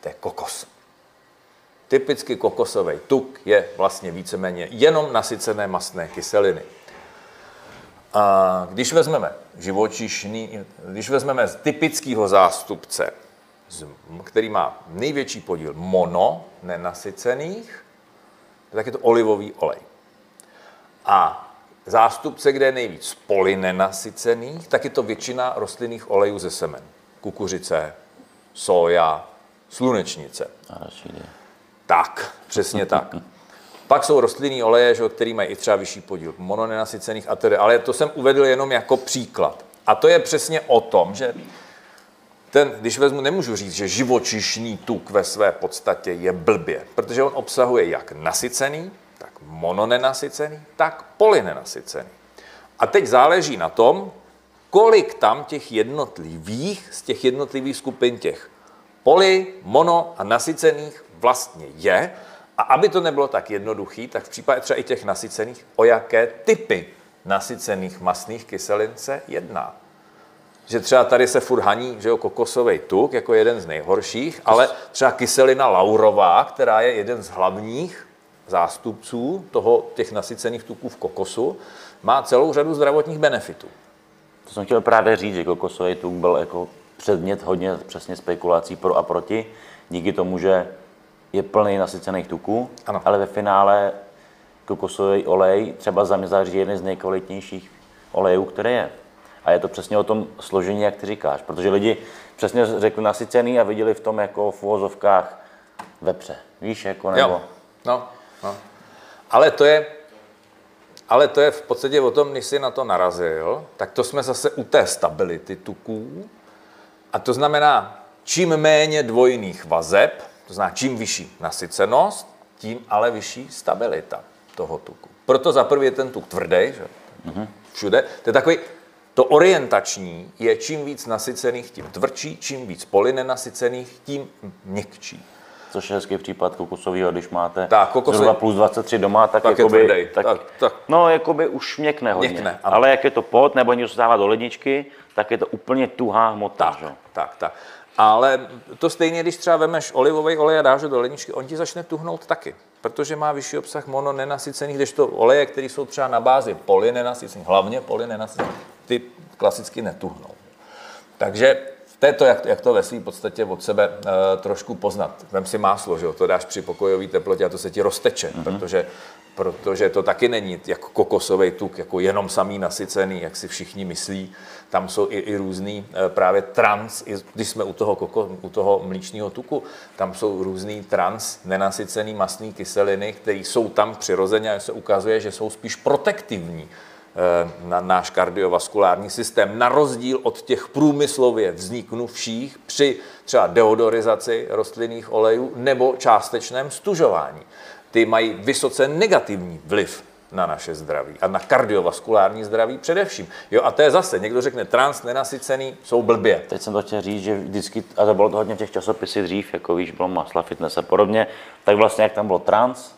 To je kokos. Typicky kokosový tuk je vlastně víceméně jenom nasycené masné kyseliny. A když vezmeme živočišný, když vezmeme z typického zástupce, který má největší podíl mono nenasycených, tak je to olivový olej. A zástupce, kde je nejvíc polynenasycených, tak je to většina rostlinných olejů ze semen. Kukuřice, soja, slunečnice. Tak, přesně tak. Pak jsou rostlinný oleje, že, který mají i třeba vyšší podíl mononenasycených a tedy. Ale to jsem uvedl jenom jako příklad. A to je přesně o tom, že ten, když vezmu, nemůžu říct, že živočišný tuk ve své podstatě je blbě, protože on obsahuje jak nasycený, tak mononenasycený, tak polynenasycený. A teď záleží na tom, kolik tam těch jednotlivých, z těch jednotlivých skupin těch poly, mono a nasycených vlastně je. A aby to nebylo tak jednoduchý, tak v případě třeba i těch nasycených, o jaké typy nasycených masných kyselin se jedná. Že třeba tady se furt haní, že jo, kokosový tuk jako jeden z nejhorších, ale třeba kyselina laurová, která je jeden z hlavních zástupců toho, těch nasycených tuků v kokosu, má celou řadu zdravotních benefitů. To jsem chtěl právě říct, že kokosový tuk byl jako předmět hodně přesně spekulací pro a proti, díky tomu, že je plný nasycených tuků, Ano. ale ve finále kokosový olej třeba za mě září jeden z nejkvalitnějších olejů, který je. A je to přesně o tom složení, jak ty říkáš, protože lidi přesně řekli nasycený a viděli v tom jako v uvozovkách vepře. Víš, jako nebo... Jo, no, no. Ale to je, ale to je v podstatě o tom, když jsi na to narazil, tak to jsme zase u té stability tuků. A to znamená, čím méně dvojných vazeb, to znamená čím vyšší nasycenost, tím ale vyšší stabilita toho tuku. Proto za prvý je ten tuk tvrdý, že? všude. To je takový, to orientační je čím víc nasycených, tím tvrdší, čím víc polynenasycených, tím měkčí. Což je hezký případ kokosového, když máte Tak, kokosový- zhruba plus 23 doma, tak, Tak je jakoby, tvrdý. tak, Tak- tak. No, jakoby už měkne hodně. Měkne, ano. ale jak je to pot, nebo něco se dává do ledničky, tak je to úplně tuhá hmota. Tak, že? tak, tak. Ale to stejně, když třeba vemeš olivový olej a dáš ho do ledničky, on ti začne tuhnout taky, protože má vyšší obsah mononenasycených, když to oleje, které jsou třeba na bázi polynenasycených, hlavně polynenasycených, ty klasicky netuhnou. Takže to je to, jak, jak to ve své podstatě od sebe e, trošku poznat. Vem si máslo, že jo? to dáš při pokojové teplotě a to se ti rozteče, mm-hmm. protože, protože to taky není jako kokosový tuk, jako jenom samý nasycený, jak si všichni myslí. Tam jsou i, i různý e, právě trans, i když jsme u toho, koko, u toho mlíčního tuku, tam jsou různý trans nenasycený masné kyseliny, které jsou tam přirozeně a se ukazuje, že jsou spíš protektivní na náš kardiovaskulární systém, na rozdíl od těch průmyslově vzniknuvších při třeba deodorizaci rostlinných olejů nebo částečném stužování. Ty mají vysoce negativní vliv na naše zdraví a na kardiovaskulární zdraví především. Jo, a to je zase, někdo řekne trans, nenasycený, jsou blbě. Teď jsem to chtěl říct, že vždycky, a to bylo to hodně v těch časopisech dřív, jako víš, bylo masla, fitness a podobně, tak vlastně jak tam bylo trans,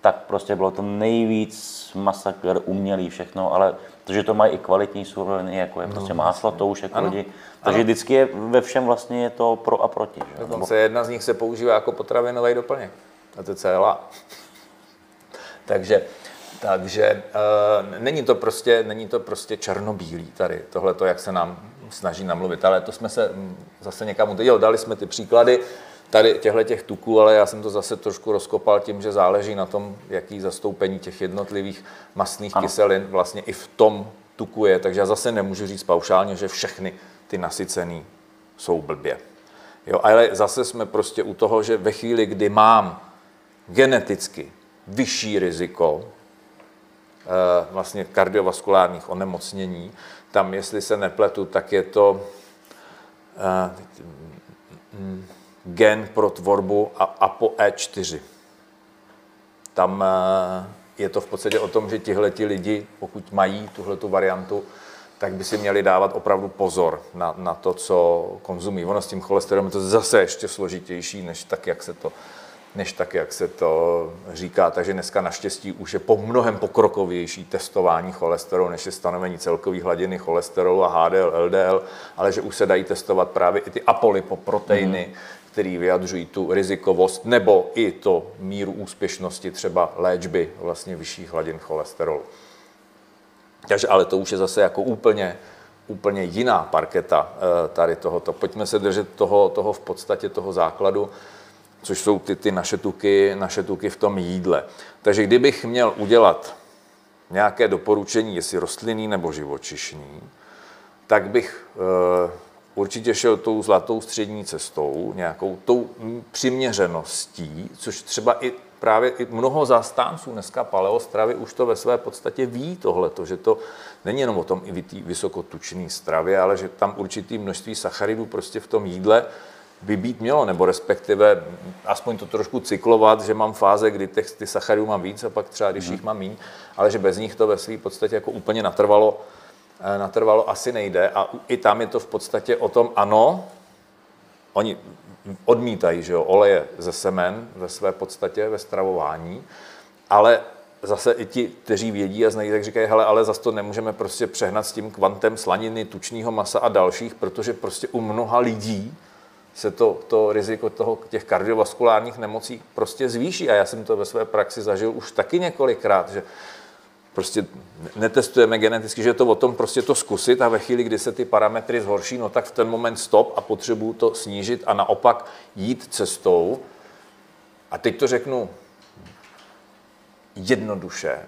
tak prostě bylo to nejvíc masakr, umělý všechno, ale protože to mají i kvalitní suroviny, jako je prostě máslo, to už jako Ano. lidi. Takže vždycky je ve všem vlastně je to pro a proti. Že? jo? Nebo, Dokonce jedna z nich se používá jako potravinový doplněk. A to je celá. takže takže uh, není, to prostě, není to prostě černobílý tady, tohle jak se nám snaží namluvit, ale to jsme se mm, zase někam udělali, dali jsme ty příklady tady těchto těch tuků, ale já jsem to zase trošku rozkopal tím, že záleží na tom, jaký zastoupení těch jednotlivých mastných Ano. kyselin vlastně i v tom tuku je, takže já zase nemůžu říct paušálně, že všechny ty nasycený jsou blbě. Jo, ale zase jsme prostě u toho, že ve chvíli, kdy mám geneticky vyšší riziko eh, vlastně kardiovaskulárních onemocnění, tam, jestli se nepletu, tak je to eh, mm, gen pro tvorbu a- ApoE4. Tam eh, je to v podstatě o tom, že tihleti lidi, pokud mají tuhletu variantu, tak by si měli dávat opravdu pozor na, na to, co konzumují. Ono s tím cholesterolem je to zase ještě složitější, než tak, jak se to, než tak, jak se to říká. Takže dneska naštěstí už je po mnohem pokrokovější testování cholesterolu, než je stanovení celkové hladiny cholesterolu a HDL, LDL, ale že už se dají testovat právě i ty apolipoproteiny, mm. Které vyjadřují tu rizikovost nebo i to míru úspěšnosti třeba léčby vlastně vyšších hladin cholesterolu. Takže ale to už je zase jako úplně, úplně jiná parketa eh, tady tohoto. Pojďme se držet toho, toho v podstatě toho základu, což jsou ty, ty naše, tuky, naše tuky v tom jídle. Takže kdybych měl udělat nějaké doporučení, jestli rostlinný nebo živočišný, tak bych eh, určitě šel tou zlatou střední cestou, nějakou tou přiměřeností, což třeba i právě i mnoho zastánců dneska paleostravy už to ve své podstatě ví tohleto, že to není jenom o tom i vysokotučný stravě, ale že tam určitý množství sacharidů prostě v tom jídle by být mělo, nebo respektive aspoň to trošku cyklovat, že mám fáze, kdy těch, ty sacharidů mám víc a pak třeba, když mm. jich mám méně, ale že bez nich to ve své podstatě jako úplně natrvalo, natrvalo asi nejde. A i tam je to v podstatě o tom, ano, oni odmítají že jo, oleje ze semen ve své podstatě ve stravování, ale zase i ti, kteří vědí a znají, tak říkají, hele, ale zase to nemůžeme prostě přehnat s tím kvantem slaniny, tučného masa a dalších, protože prostě u mnoha lidí se to, to riziko toho, těch kardiovaskulárních nemocí prostě zvýší. A já jsem to ve své praxi zažil už taky několikrát, že prostě netestujeme geneticky, že je to o tom prostě to zkusit a ve chvíli, kdy se ty parametry zhorší, no tak v ten moment stop a potřebuju to snížit a naopak jít cestou. A teď to řeknu jednoduše,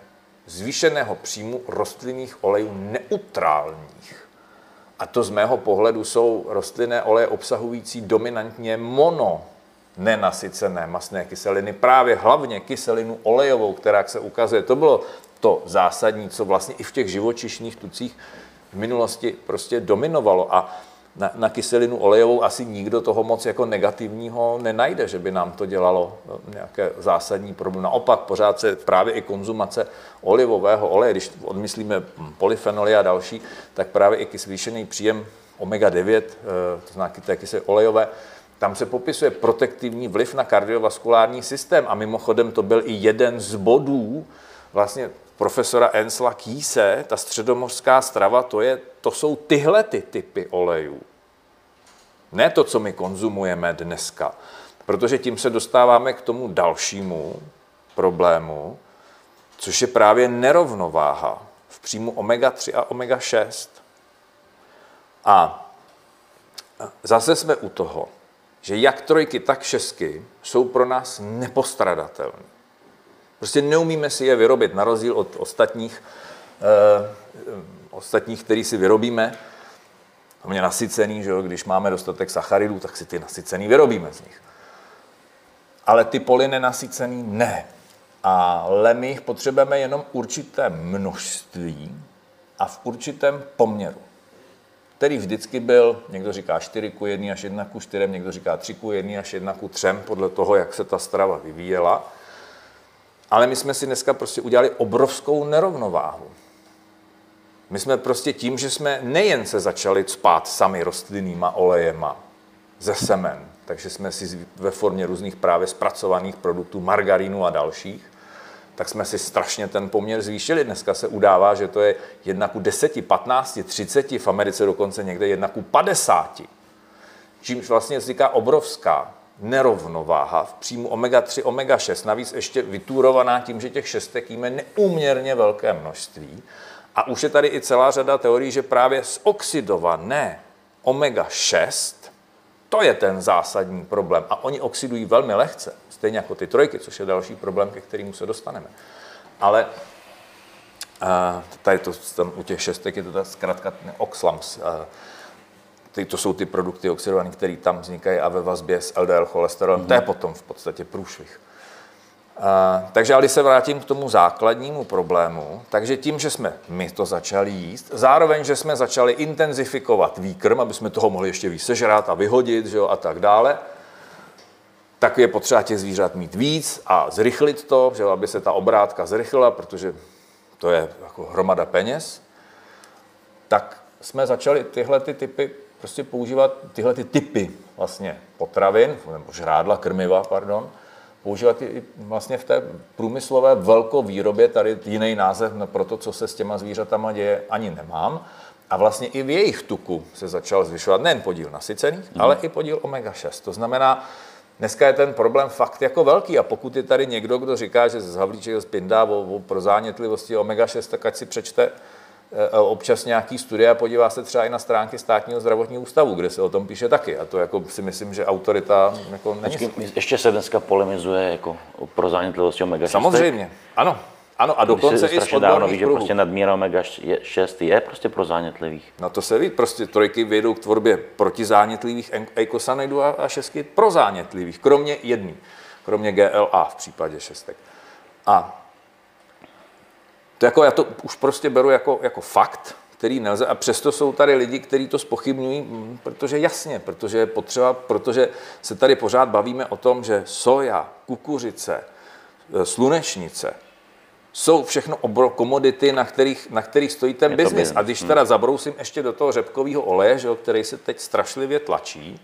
zvýšeného příjmu rostlinných olejů neutrálních. A to z mého pohledu jsou rostlinné oleje obsahující dominantně mono nenasycené masné kyseliny, právě hlavně kyselinu olejovou, která se ukazuje, to bylo to zásadní, co vlastně i v těch živočišných tucích v minulosti prostě dominovalo. A na, na kyselinu olejovou asi nikdo toho moc jako negativního nenajde, že by nám to dělalo no, nějaké zásadní problém. Naopak pořád se právě i konzumace olivového oleje, když odmyslíme polyfenoly a další, tak právě i zvýšený příjem omega-9, eh, to znamená té kyseliny olejové, tam se popisuje protektivní vliv na kardiovaskulární systém a mimochodem to byl i jeden z bodů vlastně profesora Ensla Kýse, ta středomořská strava, to, je, to jsou tyhle ty typy olejů. Ne to, co my konzumujeme dneska. Protože tím se dostáváme k tomu dalšímu problému, což je právě nerovnováha v příjmu omega-3 a omega-6. A zase jsme u toho, že jak trojky, tak šestky jsou pro nás nepostradatelné. Prostě neumíme si je vyrobit, na rozdíl od ostatních, eh, ostatních, který si vyrobíme. Mě nasycený, že jo? když máme dostatek sacharidů, tak si ty nasycený vyrobíme z nich. Ale ty poly nenasycený ne. Ale my jich potřebujeme jenom určité množství a v určitém poměru, který vždycky byl, někdo říká 4 ku 1 až 1 ku 4, někdo říká 3 ku 1 až 1 ku 3, podle toho, jak se ta strava vyvíjela. Ale my jsme si dneska prostě udělali obrovskou nerovnováhu. My jsme prostě tím, že jsme nejen se začali spát sami rostlinnýma olejema ze semen, takže jsme si ve formě různých právě zpracovaných produktů, margarínu a dalších, tak jsme si strašně ten poměr zvýšili. Dneska se udává, že to je 1 ku 10, 15, 30, v Americe dokonce někde 1 ku 50. Čímž vlastně vzniká obrovská nerovnováha v příjmu omega-3, omega-6, navíc ještě vytúrovaná tím, že těch šestek jíme neúměrně velké množství. A už je tady i celá řada teorií, že právě zoxidované omega-6, to je ten zásadní problém. A oni oxidují velmi lehce, stejně jako ty trojky, což je další problém, ke kterému se dostaneme. Ale a tady to, tam u těch šestek je to ta zkrátka oxlams. Ty, to jsou ty produkty oxidované, které tam vznikají a ve vazbě s LDL cholesterolem, mm-hmm. to je potom v podstatě průšvih. A, takže ale se vrátím k tomu základnímu problému, takže tím, že jsme my to začali jíst, zároveň, že jsme začali intenzifikovat výkrm, aby jsme toho mohli ještě víc sežrát a vyhodit že jo, a tak dále, tak je potřeba těch zvířat mít víc a zrychlit to, že, aby se ta obrátka zrychlila, protože to je jako hromada peněz, tak jsme začali tyhle ty typy prostě používat tyhle ty typy vlastně potravin, nebo žrádla, krmiva, pardon, používat i vlastně v té průmyslové velkovýrobě, tady jiný název pro to, co se s těma zvířatama děje, ani nemám. A vlastně i v jejich tuku se začal zvyšovat nejen podíl nasycených, mm. ale i podíl omega-6. To znamená, dneska je ten problém fakt jako velký a pokud je tady někdo, kdo říká, že z Havlíček spindá o, o prozánětlivosti omega-6, tak ať si přečte občas nějaký studie a podívá se třeba i na stránky státního zdravotního ústavu, kde se o tom píše taky. A to jako si myslím, že autorita jako není... Počkej, ještě se dneska polemizuje jako pro zánětlivosti omega Samozřejmě, ano. Ano, a dokonce i z dávno ví, že kruhů. prostě nadmíra omega 6 je prostě pro zánětlivých. No to se ví, prostě trojky vědou k tvorbě protizánětlivých eikosanoidů a, a šestky prozánětlivých, kromě jedný, kromě GLA v případě šestek. A to jako, já to už prostě beru jako, jako fakt, který nelze, a přesto jsou tady lidi, kteří to spochybňují, mm, protože jasně, protože je potřeba, protože se tady pořád bavíme o tom, že soja, kukuřice, e, slunečnice, jsou všechno obro komodity, na kterých, na kterých stojí ten biznis. A když teda zabrousím ještě do toho řepkového oleje, že který se teď strašlivě tlačí,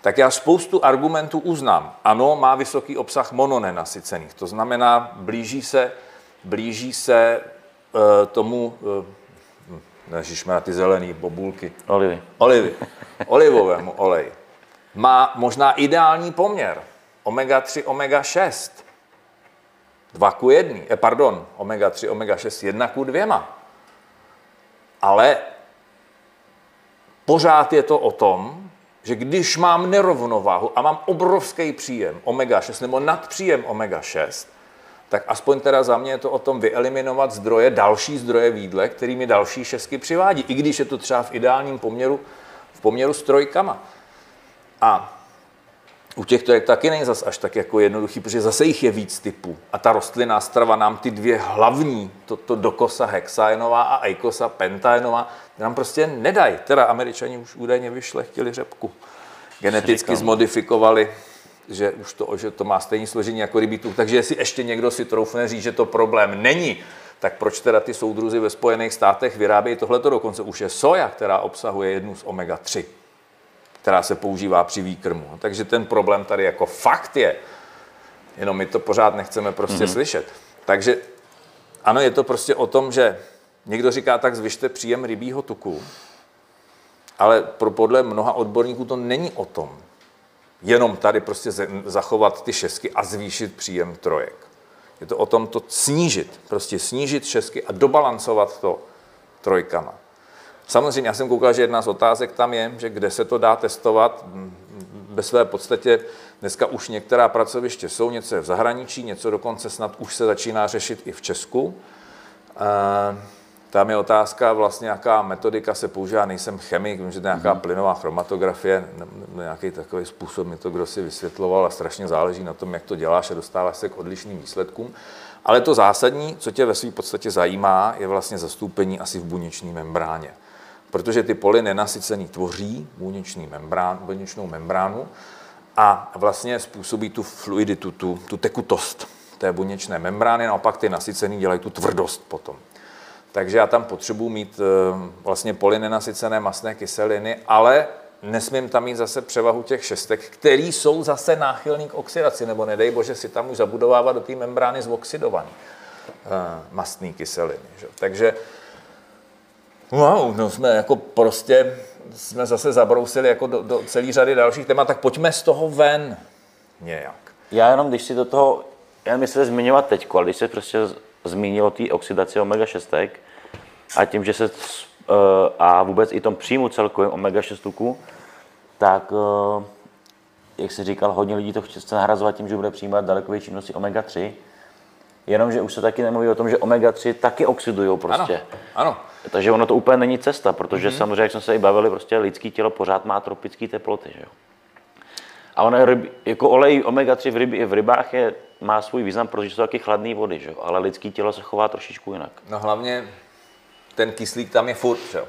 tak já spoustu argumentů uznám. Ano, má vysoký obsah mononenasycených, to znamená, blíží se, blíží se uh, tomu, uh, na ty zelené bobulky, Olivy. olivy, olivovému oleji. Má možná ideální poměr. Omega-3, omega-6. 2 ku 1, eh, pardon, omega-3, omega-6, 1 ku 2. Ale pořád je to o tom, že když mám nerovnováhu a mám obrovský příjem omega-6 nebo nadpříjem omega-6, tak aspoň teda za mě je to o tom vyeliminovat zdroje, další zdroje v jídle, který mi další šestky přivádí, i když je to třeba v ideálním poměru, v poměru s trojkama. A u těchto je taky není zas až tak jako jednoduchý, protože zase jich je víc typů. A ta rostlinná strava nám ty dvě hlavní, to, to dokosa hexaenová a eikosa pentaenová, nám prostě nedají. Teda američani už údajně vyšlechtili řepku. Geneticky zmodifikovali, že už to, že to má stejné složení jako rybí tuk. Takže jestli ještě někdo si troufne říct, že to problém není, tak proč teda ty soudruzy ve Spojených státech vyrábějí tohleto dokonce? Už je soja, která obsahuje jednu z omega-3 která se používá při výkrmu. Takže ten problém tady jako fakt je, jenom my to pořád nechceme prostě mm-hmm. slyšet. Takže ano, je to prostě o tom, že někdo říká, tak zvyšte příjem rybího tuku, ale pro, podle mnoha odborníků to není o tom. Jenom tady prostě zachovat ty šestky a zvýšit příjem trojek. Je to o tom to snížit, prostě snížit šestky a dobalancovat to trojkama. Samozřejmě, já jsem koukal, že jedna z otázek tam je, že kde se to dá testovat. Ve své podstatě dneska už některá pracoviště jsou, něco je v zahraničí, něco dokonce snad už se začíná řešit i v Česku. Eh, Tam je otázka vlastně, jaká metodika se používá. Nejsem chemik, vím, že to je nějaká plynová chromatografie, nějaký takový způsob mi to kdo si vysvětloval a strašně záleží na tom, jak to děláš a dostáváš se k odlišným výsledkům. Ale to zásadní, co tě ve své podstatě zajímá, je vlastně zastoupení asi v buněčné membráně. Protože ty poly nenasycený tvoří buněčný membrán, buněčnou membránu a vlastně způsobí tu fluiditu, tu, tu tekutost té buněčné membrány, naopak ty nasycený dělají tu tvrdost potom. Takže já tam potřebuji mít eh, vlastně polynenasycené masné kyseliny, ale nesmím tam mít zase převahu těch šestek, který jsou zase náchylný k oxidaci, nebo nedej bože si tam už zabudovávat do té membrány zoxidovaný eh, mastný kyseliny. Že? Takže wow, no jsme jako prostě jsme zase zabrousili jako do, do celé řady dalších témat, tak pojďme z toho ven nějak. Já jenom, když si do toho, já myslím zmiňovat teď, ale když se prostě z- zmínil o té oxidaci omega-6 a tím, že se eh, a vůbec i tom příjmu celkovým omega-6 tuků, tak eh, jak se říkal, hodně lidí to chce nahrazovat tím, že bude přijímat daleko větší množství omega-3, jenomže už se taky nemluví o tom, že omega-3 taky oxidují prostě. Ano, ano. Takže ono to úplně není cesta, protože mm-hmm. samozřejmě, jak jsme se i bavili, prostě lidský tělo pořád má tropické teploty, že jo. A ono ryb, jako olej omega-3 v, ryb, v rybách je, má svůj význam, protože jsou taky chladné vody, že. Ale lidský tělo se chová trošičku jinak. No hlavně ten kyslík tam je furt, že.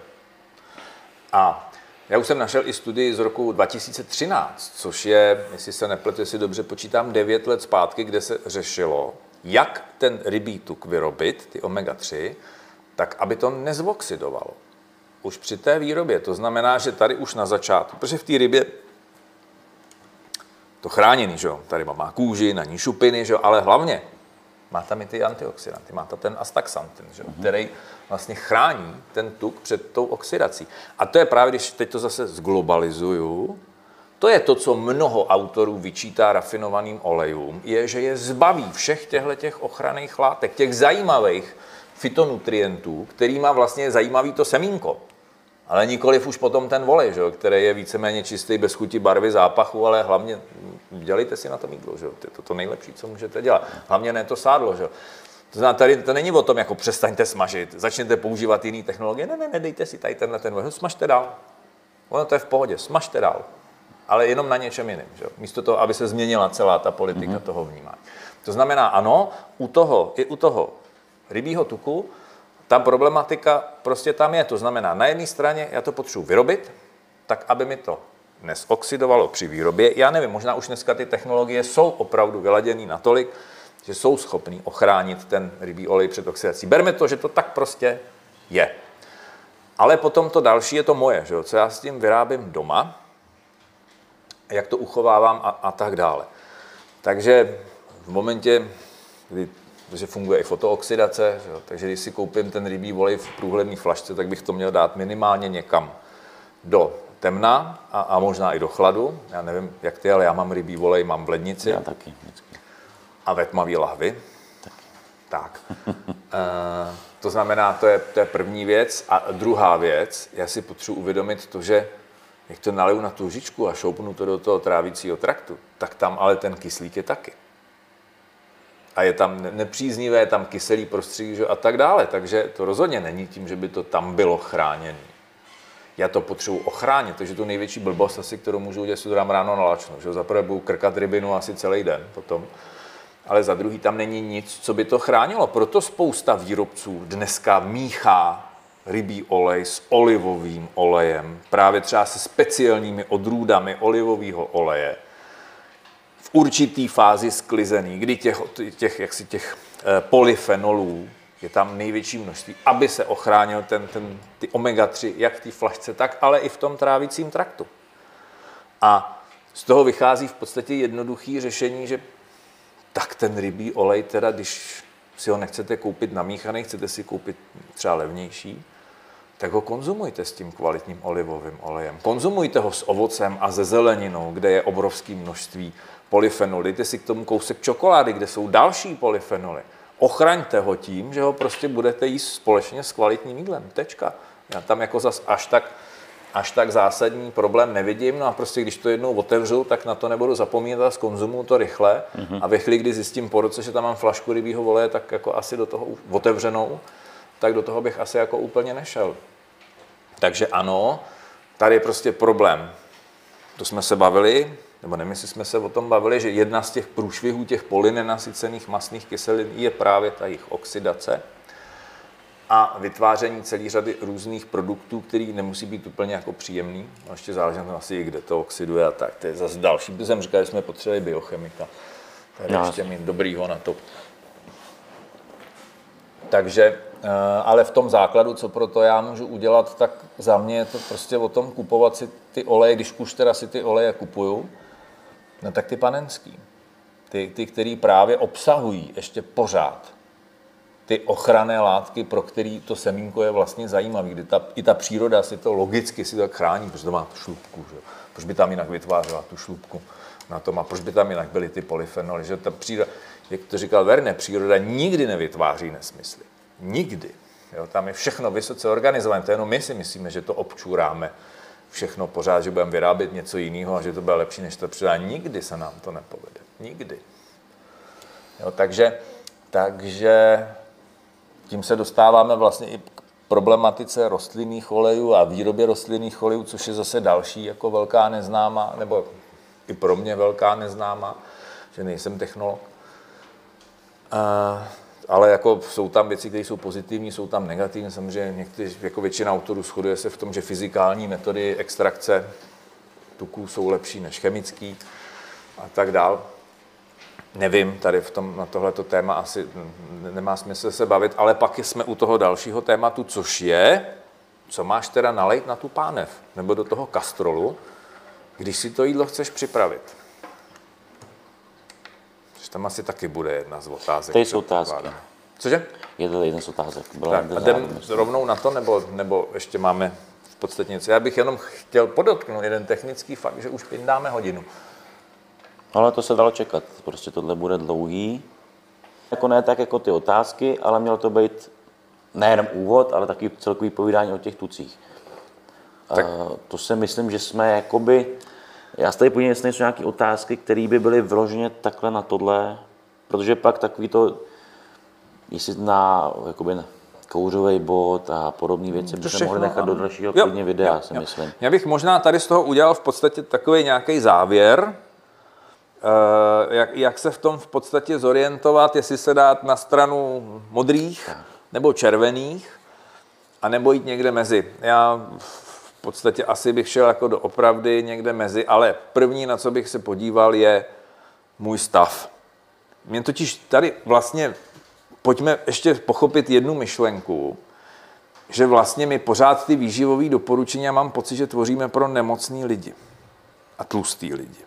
A já už jsem našel i studii z roku 2013, což je, jestli se nepletu, jestli dobře počítám, 9 let zpátky, kde se řešilo, jak ten rybí tuk vyrobit, ty omega-3, tak aby to nezvoxidovalo. Už při té výrobě. To znamená, že tady už na začátku, protože v té rybě to chráněný, že jo? Tady má kůži, na ní šupiny, že jo? Ale hlavně má tam i ty antioxidanty, má tam ten astaxantin, že? jo? který vlastně chrání ten tuk před tou oxidací. A to je právě, když teď to zase zglobalizuju, to je to, co mnoho autorů vyčítá rafinovaným olejům, je, že je zbaví všech těchto těch ochranných látek, těch zajímavých fitonutrientů, kterýma vlastně je zajímavý to semínko. Ale nikoliv už potom ten volej, že jo, který je víceméně čistý, bez chuti, barvy, zápachu, ale hlavně dělejte si na to jídlo, že jo. To je to, to nejlepší, co můžete dělat. Hlavně ne to sádlo, že jo. To znamená, tady to není o tom, jako přestaňte smažit, začněte používat jiné technologie. Ne, ne, ne, dejte si tady tenhle ten, smažte dál. Ono to je v pohodě, smažte dál. Ale jenom na něčem jiném. Že? Místo toho, aby se změnila celá ta politika mm-hmm. toho vnímání. To znamená, ano, u toho, i u toho rybího tuku, ta problematika prostě tam je. To znamená, na jedné straně já to potřebuji vyrobit, tak aby mi to nesoxidovalo při výrobě. Já nevím, možná už dneska ty technologie jsou opravdu vyladěné natolik, že jsou schopný ochránit ten rybí olej před oxidací. Berme to, že to tak prostě je. Ale potom to další je to moje, že jo? co já s tím vyrábím doma, jak to uchovávám a, a tak dále. Takže v momentě, kdy protože funguje i fotooxidace, že jo? takže když si koupím ten rybí olej v průhledné flašce, tak bych to měl dát minimálně někam do temna a, a možná i do chladu. Já nevím, jak ty, ale já mám rybí olej, mám v lednici. Já taky. Vždycky. A ve tmavý lahvi. Taky. Tak. e, to znamená, to je, to je první věc. A druhá věc, já si potřebuji uvědomit to, že jak to naliju na tu lžičku a šoupnu to do toho trávicího traktu, tak tam ale ten kyslík je taky. A je tam nepříznivé, je tam kyselý prostředí že, a tak dále. Takže to rozhodně není tím, že by to tam bylo chráněné. Já to potřebuji ochránit, takže tu největší blbost asi, kterou můžu udělat, si to dám ráno na lačno. Že za prvé budu krkat rybinu asi celý den potom ale za druhý tam není nic, co by to chránilo. Proto spousta výrobců dneska míchá rybí olej s olivovým olejem, právě třeba se speciálními odrůdami olivového oleje, určitý fázi sklizený, kdy těch, těch, jaksi těch eh, polyfenolů je tam největší množství, aby se ochránil ten, ten, ty omega-3 jak v té flašce, tak ale i v tom trávicím traktu. A z toho vychází v podstatě jednoduché řešení, že tak ten rybí olej, teda když si ho nechcete koupit namíchaný, chcete si koupit třeba levnější, tak ho konzumujte s tím kvalitním olivovým olejem. Konzumujte ho s ovocem a ze zeleninou, kde je obrovské množství polyfenolů. Dejte si k tomu kousek čokolády, kde jsou další polyfenoly. Ochraňte ho tím, že ho prostě budete jíst společně s kvalitním jídlem. Tečka. Já tam jako zas až tak až tak zásadní problém nevidím. No a prostě když to jednou otevřu, tak na to nebudu zapomínat a zkonzumuju to rychle. Mm-hmm. A ve chvíli, kdy zjistím po roce, že tam mám flašku rybího voleje, tak jako asi do toho otevřenou, tak do toho bych asi jako úplně nešel. Takže ano, tady je prostě problém. To jsme se bavili, nebo nevím, jestli jsme se o tom bavili, že jedna z těch průšvihů těch polynenasycených masných kyselin je právě ta jejich oxidace a vytváření celé řady různých produktů, který nemusí být úplně jako příjemný. A ještě záleží na tom asi, kde to oxiduje a tak. To je zase další. By jsem říkal, že jsme potřebovali biochemika. Tady no, ještě mít dobrýho na to. Takže, eh, ale v tom základu, co pro to já můžu udělat, tak za mě je to prostě o tom kupovat si ty oleje, když už teda si ty oleje kupuju, no tak ty panenský. Ty, ty který právě obsahují ještě pořád ty ochranné látky, pro který to semínko je vlastně zajímavý, kdy ta, i ta příroda si to logicky si tak chrání, protože to má tu šlupku, že? proč by tam jinak vytvářela tu šlupku na tom a proč by tam jinak byly ty polyfenoly, že ta příroda, jak to říkal Verne, příroda nikdy nevytváří nesmysly. Nikdy. Jo, tam je všechno vysoce organizované, to jenom my si myslíme, že to občuráme všechno pořád, že budeme vyrábět něco jiného a že to bude lepší než to příroda. Nikdy se nám to nepovede. Nikdy. Jo, takže, takže tím se dostáváme vlastně i k problematice rostlinných olejů a výrobě rostlinných olejů, což je zase další jako velká neznáma, nebo i pro mě velká neznáma, že nejsem technolog. Uh, ale jako jsou tam věci, které jsou pozitivní, jsou tam negativní. Samozřejmě někteří, jako většina autorů shoduje se v tom, že fyzikální metody extrakce tuků jsou lepší než chemický a tak dál nevím, tady v tom, na tohleto téma asi nemá smysl se bavit, ale pak jsme u toho dalšího tématu, což je, co máš teda nalejt na tu pánev, nebo do toho kastrolu, když si to jídlo chceš připravit. Tam asi taky bude jedna z otázek. To jsou otázky. Cože? Je to jedna z otázek. Byla tak, a jdem rovnou na to, nebo, nebo ještě máme v podstatě něco. Já bych jenom chtěl podotknout jeden technický fakt, že už pindáme hodinu. Ale to se dalo čekat, prostě tohle bude dlouhý. Jako ne tak jako ty otázky, ale mělo to být nejenom úvod, ale taky celkový povídání o těch tucích. Tak. Uh, to si myslím, že jsme jakoby, já se tady podívám, jestli jsou nějaké otázky, které by byly vloženě takhle na tohle, protože pak takový to, jestli na jakoby, kouřový bod a podobné věci by se mohli nechat do dalšího Jo, klidně videa, jo, si jo. myslím. Já bych možná tady z toho udělal v podstatě takový nějaký závěr, eh, jak, jak se v tom v podstatě zorientovat, jestli se dát na stranu modrých nebo červených, a nebo jít někde mezi. Já v podstatě asi bych šel jako do opravdy někde mezi, ale první, na co bych se podíval, je můj stav. Mě totiž tady vlastně, pojďme ještě pochopit jednu myšlenku, že vlastně my pořád ty výživové doporučení, mám pocit, že tvoříme pro nemocný lidi a tlustý lidi.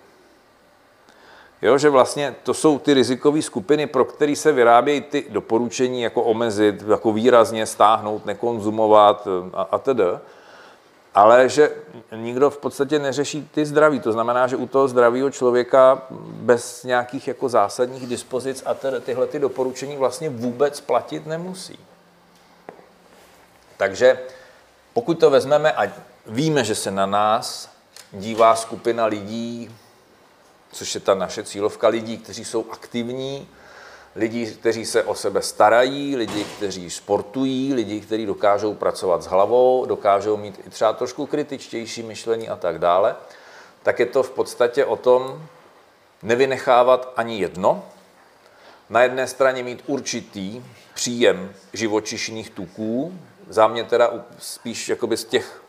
Jo, že vlastně to jsou ty rizikové skupiny, pro které se vyrábějí ty doporučení, jako omezit, jako výrazně stáhnout, nekonzumovat a, a tedy. Ale že nikdo v podstatě neřeší ty zdraví. To znamená, že u toho zdravého člověka bez nějakých jako zásadních dispozic a tedy tyhle ty doporučení vlastně vůbec platit nemusí. Takže pokud to vezmeme a víme, že se na nás dívá skupina lidí, což je ta naše cílovka lidí, kteří jsou aktivní, lidi, kteří se o sebe starají, lidi, kteří sportují, lidi, kteří dokážou pracovat s hlavou, dokážou mít i třeba trošku kritičtější myšlení a tak dále, tak je to v podstatě o tom nevynechávat ani jedno. Na jedné straně mít určitý příjem živočišných tuků, za mě teda spíš jakoby z těch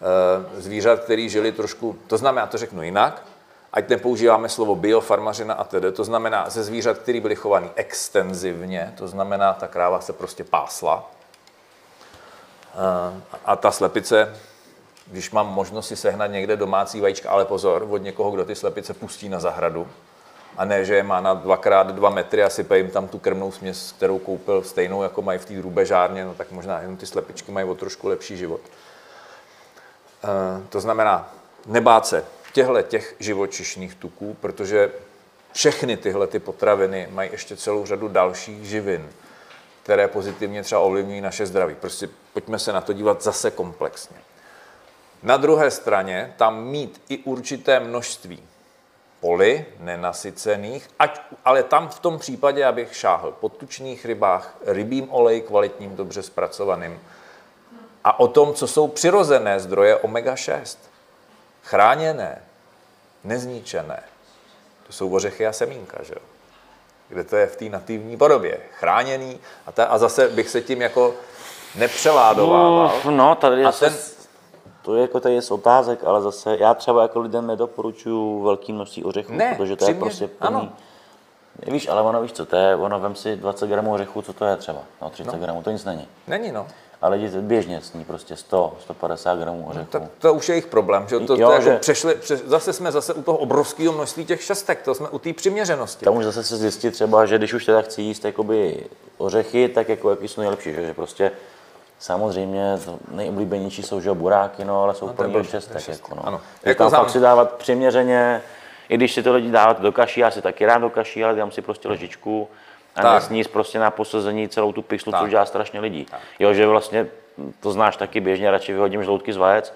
eh, zvířat, který žili trošku, to znamená, to řeknu jinak, ať nepoužíváme slovo biofarmařina a tedy, to znamená ze zvířat, které byly chovány extenzivně, to znamená, ta kráva se prostě pásla. Eh, A ta slepice, když mám možnost si sehnat někde domácí vajíčka, ale pozor, od někoho, kdo ty slepice pustí na zahradu, a ne, že je má na dvakrát dva metry a sype jim tam tu krmnou směs, kterou koupil stejnou, jako mají v té drůbežárně, no tak možná jenom ty slepičky mají o trošku lepší život. Eh, To znamená, nebát se těchto těch živočišných tuků, protože všechny tyhle ty potraviny mají ještě celou řadu dalších živin, které pozitivně třeba ovlivňují naše zdraví. Prostě pojďme se na to dívat zase komplexně. Na druhé straně tam mít i určité množství poli nenasycených, ať, ale tam v tom případě, abych šáhl po tučných rybách, rybím olej kvalitním, dobře zpracovaným a o tom, co jsou přirozené zdroje omega-6. Chráněné, nezničené. To jsou ořechy a semínka, že jo? Kde to je v té nativní podobě. Chráněný a, ta, a zase bych se tím jako nepřeládovával. No, no tady je A ten- to je jako tady je z otázek, ale zase já třeba jako lidem nedoporučuju velký množství ořechů, Ne, protože to je prostě plný. ano. Víš, ale ono víš co, to je, ono vem si 20 gramů ořechů, co to je třeba, no 30 no. gramů, to nic není. Není, no. A lidi běžně sní prostě 100, 150 gramů ořechů. Tak to už je jejich problém, že to, to Jo, jako že- přešli, přeš, zase jsme zase u toho obrovského množství těch šestek, to jsme u té přiměřenosti. Tam už zase se zjistit třeba, že když už teda chci jíst jakoby ořechy, tak jako jaký jsou nejlepší, že, že prostě samozřejmě to nejoblíbenější jsou že buráky, no, ale jsou to blbý, šestek, to jako, no. ano. Jako tam za- fakt si dávat přiměřeně, i když si to lidi dávat do kaší, já si taky rád do kaší, ale dám si prostě lžičku a Tak. nesníst prostě na posazení celou tu pixlu, Tak. což dělá strašně lidí. Jo, že vlastně to znáš taky běžně, radši vyhodím žloutky z vajec,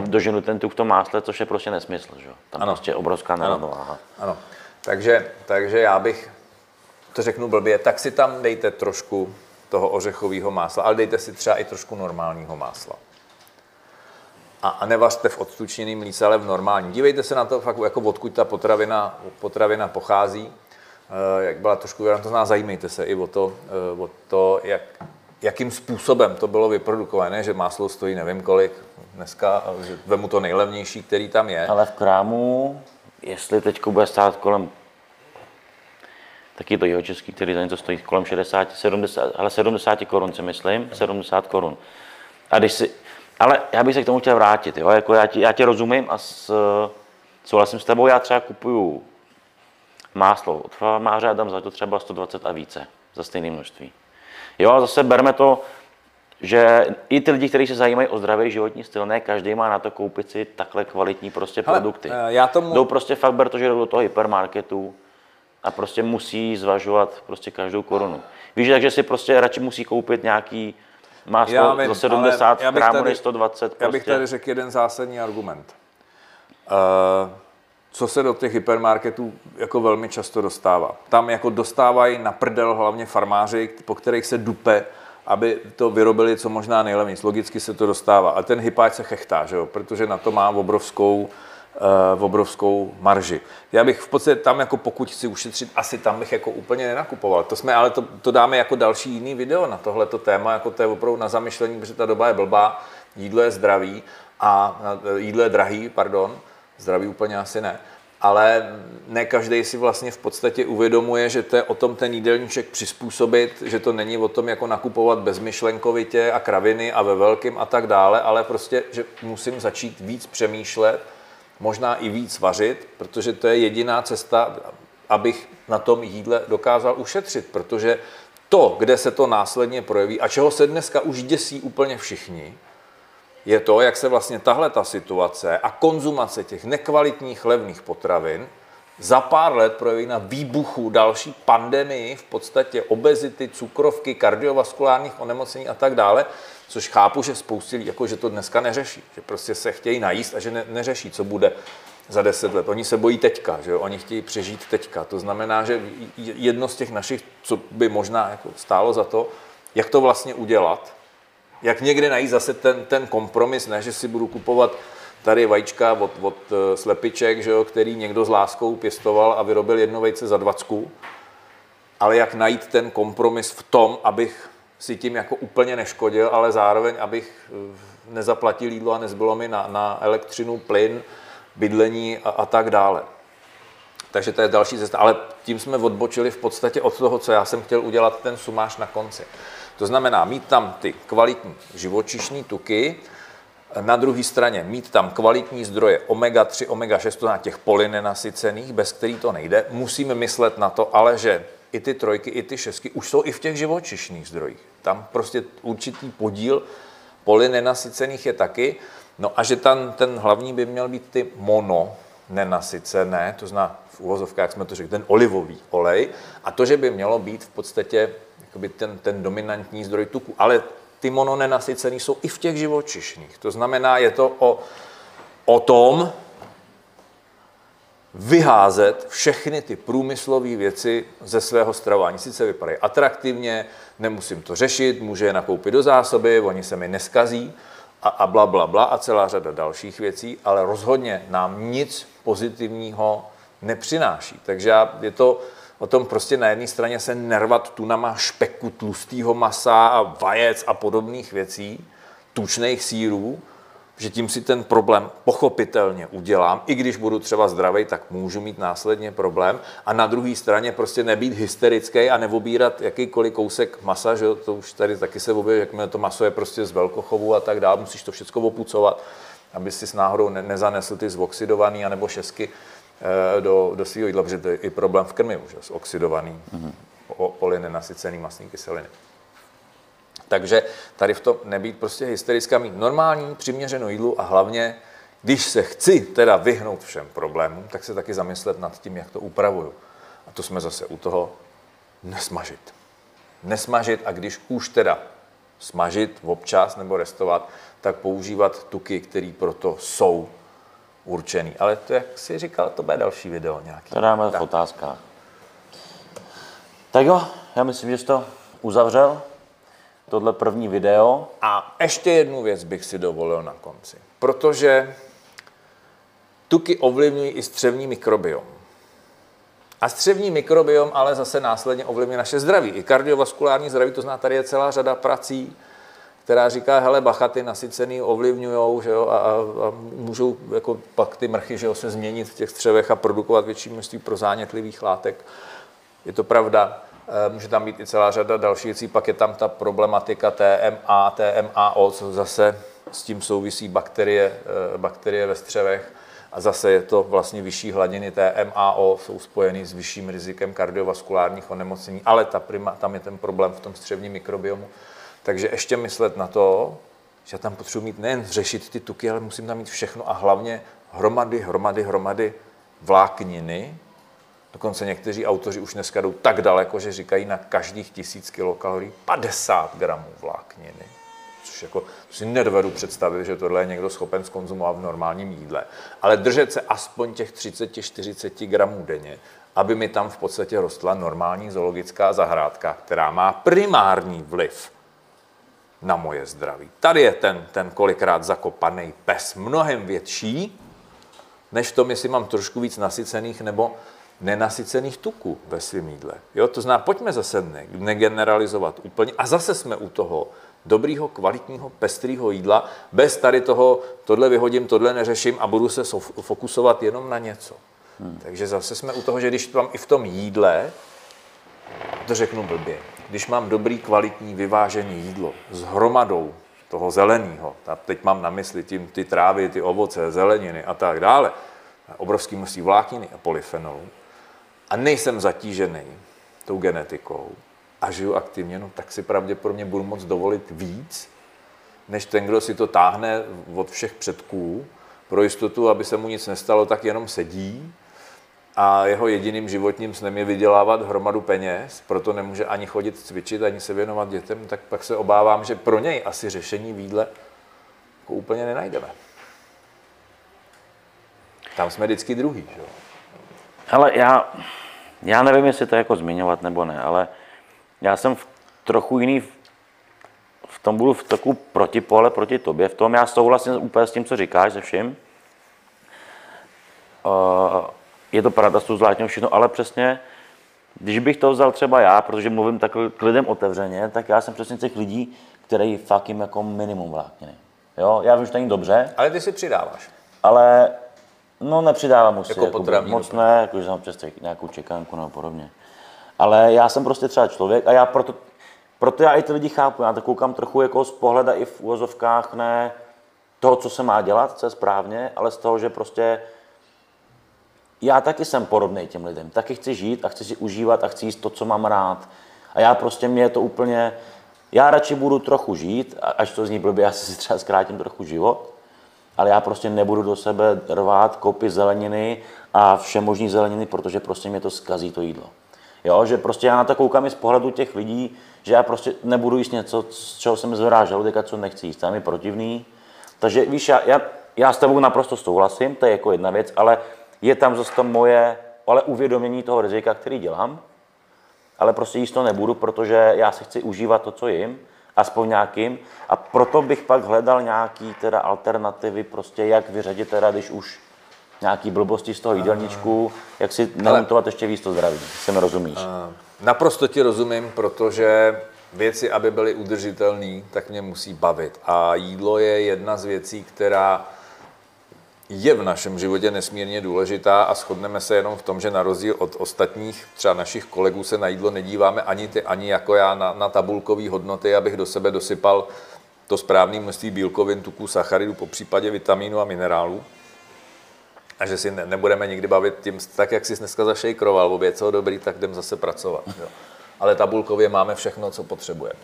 doženu ten tuk v tom másle, což je prostě nesmysl, že jo. Tam Ano. prostě obrovská nerovnováha. Ano, takže, takže já bych, to řeknu blbě, tak si tam dejte trošku toho ořechového másla, ale dejte si třeba i trošku normálního másla. A, a nevařte v odtučněném mlíce, ale v normálním. Dívejte se na to fakt, jako odkud ta potravina, potravina pochází. Eh, Jak byla trošku, to znamená, zajímejte se i o to, eh, o to jak, jakým způsobem to bylo vyprodukované, že máslo stojí nevím kolik dneska, a že vemu to nejlevnější, který tam je. Ale v krámu, jestli teď bude stát kolem taky to jeho český, který za něco stojí kolem 60, 70, ale 70 korun si myslím, 70 korun. A když si, ale já bych se k tomu chtěl vrátit, jo? Jako já, ti, já tě rozumím a s, souhlasím s tebou, já třeba kupuju máslo od farmáře a dám za to třeba 120 a více, za stejné množství. Jo, a zase berme to, že i ty lidi, kteří se zajímají o zdravý životní styl, ne každý má na to koupit si takhle kvalitní prostě Hele, produkty. eh, já tomu- Jdou prostě fakt ber to, že jdou do toho hypermarketu a prostě musí zvažovat prostě každou korunu. Víš, takže si prostě radši musí koupit nějaký máslo Já vím, za 70 ale já bych gramů než 120 prostě. Já bych tady řekl jeden zásadní argument. Uh, co se do těch hypermarketů jako velmi často dostává. Tam jako dostávají na prdel hlavně farmáři, po kterých se dupe, aby to vyrobili co možná nejlevněji. Logicky se to dostává. A ten hypáč se chechtá, že jo? protože na to má obrovskou, uh, obrovskou marži. Já bych v podstatě tam, jako pokud chci ušetřit, asi tam bych jako úplně nenakupoval. To jsme, ale to, to dáme jako další jiný video na tohleto téma, jako to je opravdu na zamyšlení, protože ta doba je blbá, jídlo je zdravý a jídlo je drahý, pardon, zdraví úplně asi ne, ale ne každý si vlastně v podstatě uvědomuje, že to je o tom ten jídelníček přizpůsobit, že to není o tom jako nakupovat bezmyšlenkovitě a kraviny a ve velkým a tak dále, ale prostě, že musím začít víc přemýšlet, možná i víc vařit, protože to je jediná cesta, abych na tom jídle dokázal ušetřit, protože to, kde se to následně projeví a čeho se dneska už děsí úplně všichni, je to, jak se vlastně tahle ta situace a konzumace těch nekvalitních levných potravin za pár let projeví na výbuchu další pandemii, v podstatě obezity, cukrovky, kardiovaskulárních onemocnění a tak dále, což chápu, že spoustě lidí, jako že to dneska neřeší, že prostě se chtějí najíst a že ne, neřeší, co bude za deset let. Oni se bojí teďka, že jo? oni chtějí přežít teďka. To znamená, že jedno z těch našich, co by možná jako stálo za to, jak to vlastně udělat, jak někde najít zase ten, ten kompromis, ne, že si budu kupovat tady vajíčka od, od eh, slepiček, že jo, který někdo s láskou pěstoval a vyrobil jedno vejce za dvacku, ale jak najít ten kompromis v tom, abych si tím jako úplně neškodil, ale zároveň, abych eh, nezaplatil jídlo a nezbylo mi na, na elektřinu, plyn, bydlení a, a tak dále. Takže to je další cesta. Ale tím jsme odbočili v podstatě od toho, co já jsem chtěl udělat, ten sumáš na konci. To znamená mít tam ty kvalitní živočišní tuky, na druhé straně mít tam kvalitní zdroje omega-3, omega-6, to znamená těch polynenasycených, bez kterých to nejde. Musíme myslet na to, ale že i ty trojky, i ty šestky už jsou i v těch živočišných zdrojích. Tam prostě určitý podíl polynenasycených je taky. No a že tam ten hlavní by měl být ty mono nenasycené, to znamená v uvozovkách jsme to řekli, ten olivový olej, a to, že by mělo být v podstatě jakoby ten, ten dominantní zdroj tuku. Ale ty mononenasycený jsou i v těch živočišných. To znamená, je to o, o tom vyházet všechny ty průmyslové věci ze svého stravování. Sice vypadají atraktivně, nemusím to řešit, může je nakoupit do zásoby, oni se mi neskazí a, a bla, bla, bla a celá řada dalších věcí, ale rozhodně nám nic pozitivního nepřináší. Takže je to, o tom prostě na jedné straně se nervat tunama špeku, tlustého masa a vajec a podobných věcí, tučných sírů, že tím si ten problém pochopitelně udělám, i když budu třeba zdravý, tak můžu mít následně problém. A na druhé straně prostě nebýt hysterický a neobírat jakýkoliv kousek masa, že to už tady taky se objeví, jakmile to maso je prostě z velkochovu a tak dále, musíš to všechno opucovat, aby si s náhodou nezanesl ty zoxidovaný anebo šesky do, do svého jídla, protože to je i problém v krmivu, že, oxidovaný mm-hmm. polynenasycený masní kyseliny. Takže tady v tom nebýt prostě hysterická, mít normální, přiměřenou jídlu a hlavně, když se chci teda vyhnout všem problémům, tak se taky zamyslet nad tím, jak to upravuju. A to jsme zase u toho nesmažit. Nesmažit a když už teda smažit občas nebo restovat, tak používat tuky, které proto jsou určený. Ale to, jak jsi říkal, to bude další video nějaký. To dáme v otázkách. Tak jo, já myslím, že jsi to uzavřel, tohle první video. A ještě jednu věc bych si dovolil na konci. Protože tuky ovlivňují i střevní mikrobiom. A střevní mikrobiom ale zase následně ovlivňuje naše zdraví. I kardiovaskulární zdraví, to zná, tady je celá řada prací, která říká, hele, bachaty nasycený ovlivňují, že jo, a, a, můžou jako pak ty mrchy, že jo, se změnit v těch střevech a produkovat větší množství prozánětlivých látek. Je to pravda, e, může tam být i celá řada dalších věcí, pak je tam ta problematika TMA, TMAO, co zase s tím souvisí bakterie, e, bakterie ve střevech. A zase je to vlastně vyšší hladiny TMAO, jsou spojeny s vyšším rizikem kardiovaskulárních onemocnění, ale ta prima, tam je ten problém v tom střevním mikrobiomu. Takže ještě myslet na to, že tam potřebuji mít nejen řešit ty tuky, ale musím tam mít všechno a hlavně hromady, hromady, hromady vlákniny. Dokonce někteří autoři už dneska jdou tak daleko, že říkají na každých tisíc kilokalorií 50 gramů vlákniny. což jako si nedovedu představit, že tohle je někdo schopen skonzumovat v normálním jídle. Ale držet se aspoň těch 30-40 gramů denně, aby mi tam v podstatě rostla normální zoologická zahrádka, která má primární vliv na moje zdraví. Tady je ten, ten kolikrát zakopaný pes mnohem větší, než to, jestli mám trošku víc nasycených nebo nenasycených tuků ve svém jídle. Jo, to znamená, pojďme zase ne, negeneralizovat úplně. A zase jsme u toho dobrýho, kvalitního, pestrého jídla, bez tady toho, tohle vyhodím, tohle neřeším a budu se fokusovat jenom na něco. Hmm. Takže zase jsme u toho, že když mám i v tom jídle, to řeknu blbě, když mám dobrý, kvalitní, vyvážený jídlo s hromadou toho zeleného, a teď mám na mysli tím, ty trávy, ty ovoce, zeleniny a tak dále, obrovský množství vlákniny a polyfenolů, a nejsem zatížený tou genetikou a žiju aktivně, no, tak si pravděpodobně budu moct dovolit víc, než ten, kdo si to táhne od všech předků, pro jistotu, aby se mu nic nestalo, tak jenom sedí a jeho jediným životním snem je vydělávat hromadu peněz, proto nemůže ani chodit cvičit, ani se věnovat dětem, tak pak se obávám, že pro něj asi řešení výdle jako úplně nenajdeme. Tam jsme vždycky druhý. Že? Ale já, já nevím, jestli to jako zmiňovat nebo ne, ale já jsem v trochu jiný, v tom budu v takovou protipole proti tobě, v tom já souhlasím úplně s tím, co říkáš, se vším. Uh, je to pravda s tou všechno, ale přesně, když bych to vzal třeba já, protože mluvím tak k lidem otevřeně, tak já jsem přesně těch lidí, který fakt jim jako minimum vlákniny. Jo, já vím, že to není dobře. Ale ty si přidáváš. Ale no nepřidávám musí, jako, jako moc ne, jako, že mám přes nějakou čekánku nebo podobně. Ale já jsem prostě třeba člověk a já proto, proto já i ty lidi chápu, já to koukám trochu jako z pohleda i v úvozovkách ne toho, co se má dělat, co je správně, ale z toho, že prostě já taky jsem podobný těm lidem. Taky chci žít a chci si užívat a chci jíst to, co mám rád. A já prostě mě je to úplně, já radši budu trochu žít, až to zní blbě, já si třeba zkrátím trochu život, ale já prostě nebudu do sebe rvát kopy zeleniny a vše možný zeleniny, protože prostě mě to zkazí to jídlo. Jo, že prostě já na to koukám i z pohledu těch lidí, že já prostě nebudu jíst něco, z čeho se mi zvedá žaludek a co nechci jíst, to je mi protivný. Takže víš, já, já, já s tebou naprosto souhlasím, to je jako jedna věc, ale je tam zase to moje, ale uvědomění toho rizika, který dělám, ale prostě jíst to nebudu, protože já si chci užívat to, co jim, aspoň nějakým, a proto bych pak hledal nějaký teda alternativy, prostě jak vyřadit teda, když už nějaký blbosti z toho jídelníčku, jak si namontovat ještě víc to zdraví, se mi rozumíš? Naprosto ti rozumím, protože věci, aby byly udržitelné, tak mě musí bavit. A jídlo je jedna z věcí, která je v našem životě nesmírně důležitá a shodneme se jenom v tom, že na rozdíl od ostatních, třeba našich kolegů, se na jídlo nedíváme ani ty, ani jako já na, na tabulkové hodnoty, abych do sebe dosypal to správné množství bílkovin, tuků, sacharidů, po případě vitamínu a minerálů. A že si ne, nebudeme nikdy bavit tím, tak jak jsi dneska zašejkroval, obě co dobrý, tak jdem zase pracovat. Jo. Ale tabulkově máme všechno, co potřebujeme.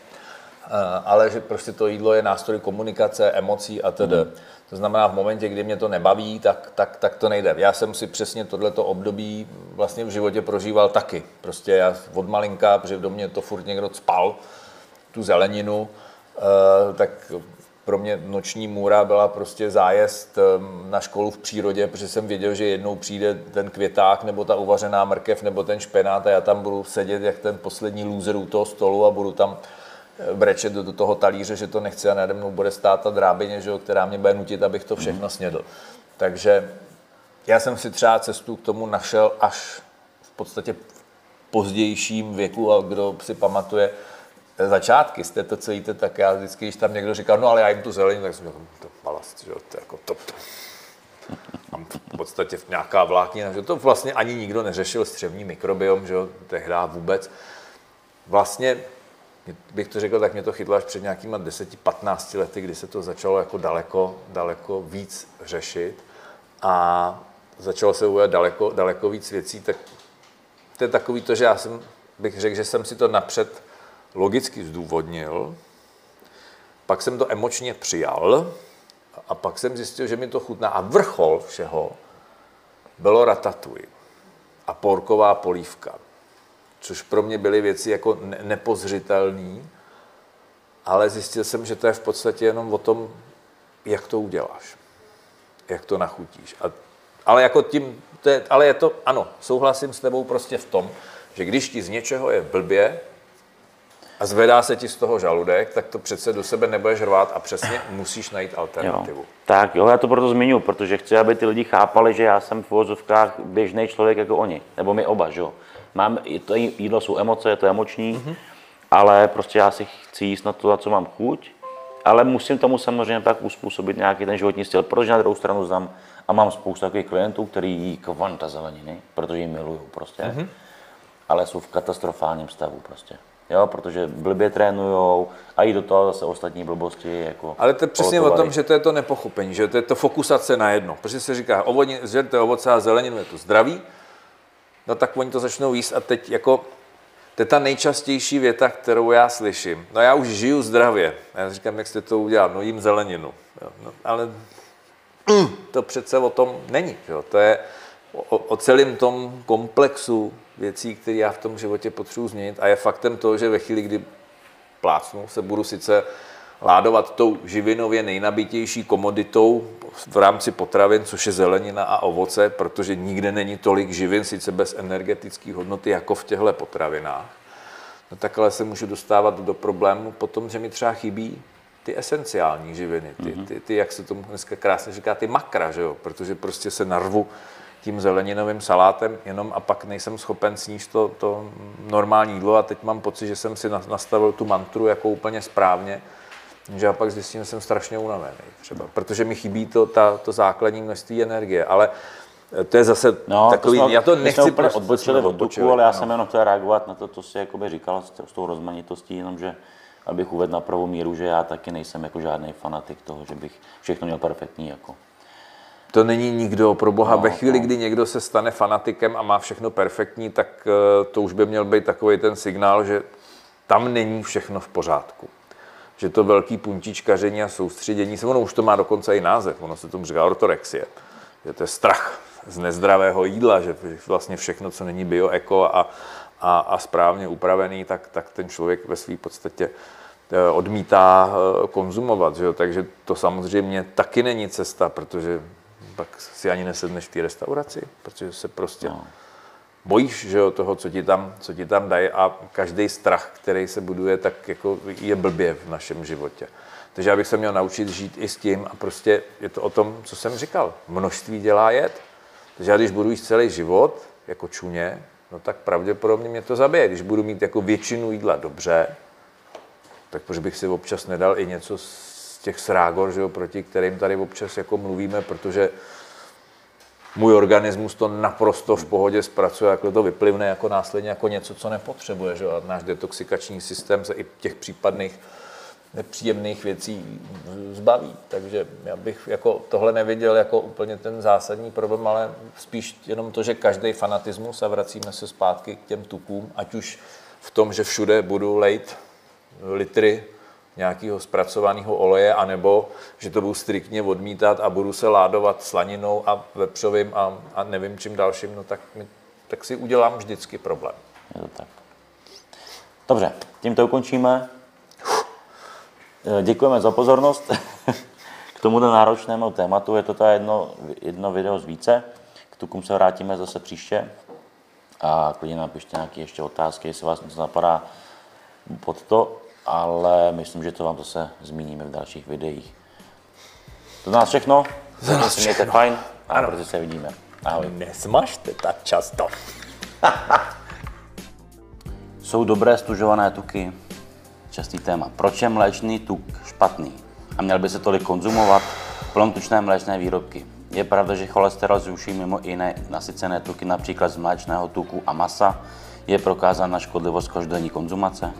Eh, ale že prostě to jídlo je nástroj komunikace, emocí a tedy. Mm. To znamená, v momentě, kdy mě to nebaví, tak, tak, tak to nejde. Já jsem si přesně tohleto období vlastně v životě prožíval taky. Prostě já od malinka, protože do mě to furt někdo spal, tu zeleninu, eh, tak pro mě noční můra byla prostě zájezd eh, na školu v přírodě, protože jsem věděl, že jednou přijde ten květák nebo ta uvařená mrkev nebo ten špenát a já tam budu sedět jak ten poslední loser u toho stolu a budu tam brečet do, toho talíře, že to nechce a nade mnou bude stát ta drábyně, že, která mě bude nutit, abych to všechno mhm. snědl. Takže já jsem si třeba cestu k tomu našel až v podstatě v pozdějším věku a kdo si pamatuje začátky z této, jíte, tak já vždycky, když tam někdo říkal, no ale já jim tu zeleninu, tak jsem říkal, to balast, že to je jako to, to. Mám v podstatě nějaká vláknina, že to vlastně ani nikdo neřešil střevní mikrobiom, že jo, tehdy vůbec. Vlastně bych to řekl, tak mě to chytlo až před nějakýma 10-15 lety, kdy se to začalo jako daleko, daleko víc řešit a začalo se uvědět daleko, daleko víc věcí, tak to je takový to, že já jsem, bych řekl, že jsem si to napřed logicky zdůvodnil, pak jsem to emočně přijal a pak jsem zjistil, že mi to chutná. A vrchol všeho bylo ratatouille a porková polívka což pro mě byly věci jako nepozřitelné. ale zjistil jsem, že to je v podstatě jenom o tom, jak to uděláš, jak to nachutíš. A, ale jako tím, to je, ale je to, ano, souhlasím s tebou prostě v tom, že když ti z něčeho je blbě a zvedá se ti z toho žaludek, tak to přece do sebe nebudeš rvát a přesně musíš najít alternativu. Jo. Tak jo, já to proto zmiňuji, protože chci, aby ty lidi chápali, že já jsem v vozovkách běžný člověk jako oni, nebo my oba, že jo. Mám, to jídlo jsou emoce, je to emoční, mm-hmm. ale prostě já si chci jíst na to, na co mám chuť, ale musím tomu samozřejmě tak uspůsobit nějaký ten životní styl, protože na druhou stranu znám a mám spoustu takových klientů, kteří jí kvanta zeleniny, protože ji milují prostě, mm-hmm. ale jsou v katastrofálním stavu prostě. Jo, protože blbě trénujou a i do toho zase ostatní blbosti. Jako Ale to je přesně o tom, že to je to nepochopení, že to je to fokusace na jedno. Protože se říká, ovodně, žerte ovoce a zeleninu, je to zdraví, no tak oni to začnou jíst a teď jako to je ta nejčastější věta, kterou já slyším. No já už žiju zdravě. A já říkám, jak jste to udělal? No jím zeleninu. Jo, no, ale to přece o tom není. Jo. To je o, o celém tom komplexu věcí, které já v tom životě potřebuji změnit. A je faktem to, že ve chvíli, kdy plácnu, se budu sice ládovat tou živinově nejnabitější komoditou v rámci potravin, což je zelenina a ovoce, protože nikde není tolik živin, sice bez energetické hodnoty, jako v těchto potravinách. No tak ale se můžu dostávat do problému potom, že mi třeba chybí ty esenciální živiny, ty, mhm. ty, ty, jak se tomu dneska krásně říká, ty makra, že jo? protože prostě se narvu tím zeleninovým salátem jenom a pak nejsem schopen sníst to, to normální jídlo a teď mám pocit, že jsem si nastavil tu mantru jako úplně správně, že já pak zjistím, že jsem strašně unavený třeba, protože mi chybí to, ta, to základní množství energie, ale to je zase no, takový, to jsme, já to nechci jsme prostě odbočili od tuku, ale já no. jsem jenom chtěl reagovat na to, co jsi jakoby říkal s, s tou rozmanitostí, jenomže abych uvedl na pravou míru, že já taky nejsem jako žádný fanatik toho, že bych všechno měl perfektní. Jako. To není nikdo, pro boha. No, Ve chvíli, no. kdy někdo se stane fanatikem a má všechno perfektní, tak eh, to už by měl být takový ten signál, že tam není všechno v pořádku. Že to velký puntičkaření a soustředění se, ono už to má dokonce i název, ono se tomu říká ortorexie. Že to je strach z nezdravého jídla, že vlastně všechno, co není bio, eko a, a, a správně upravený, tak, tak ten člověk ve své podstatě eh, odmítá eh, konzumovat. Že jo? Takže to samozřejmě taky není cesta, protože pak si ani nesedneš v té restauraci, protože se prostě no. bojíš že jo, toho, co ti, tam, co ti tam dají a každý strach, který se buduje, tak jako je blbě v našem životě. Takže já bych se měl naučit žít i s tím a prostě je to o tom, co jsem říkal. Množství dělá jet. Takže já když budu jíst celý život jako čuně, no tak pravděpodobně mě to zabije. Když budu mít jako většinu jídla dobře, tak proč bych si občas nedal i něco těch srágor, že jo, proti kterým tady občas jako mluvíme, protože můj organismus to naprosto v pohodě zpracuje, jako to vyplivne jako následně jako něco, co nepotřebuje. Že? A náš detoxikační systém se i těch případných nepříjemných věcí zbaví. Takže já bych jako tohle neviděl jako úplně ten zásadní problém, ale spíš jenom to, že každý fanatismus a vracíme se zpátky k těm tukům, ať už v tom, že všude budu lejt litry nějakého zpracovaného oleje, anebo že to budu striktně odmítat a budu se ládovat slaninou a vepřovým a, a nevím čím dalším, no tak, mi, tak si udělám vždycky problém. Je to tak. Dobře, tím to ukončíme. Děkujeme za pozornost k tomuto náročnému tématu. Je to ta jedno, jedno video z více. K tukům se vrátíme zase příště. A klidně napište nějaké ještě otázky, jestli vás něco napadá pod to ale myslím, že to vám zase zmíníme v dalších videích. To nás všechno. Za nás se mějte fajn a brzy se vidíme. Ahoj. Nesmažte tak často. Jsou dobré stužované tuky? Častý téma. Proč je mléčný tuk špatný? A měl by se tolik konzumovat? Plnotučné mléčné výrobky. Je pravda, že cholesterol zruší mimo jiné nasycené tuky, například z mléčného tuku a masa. Je prokázána škodlivost každodenní konzumace?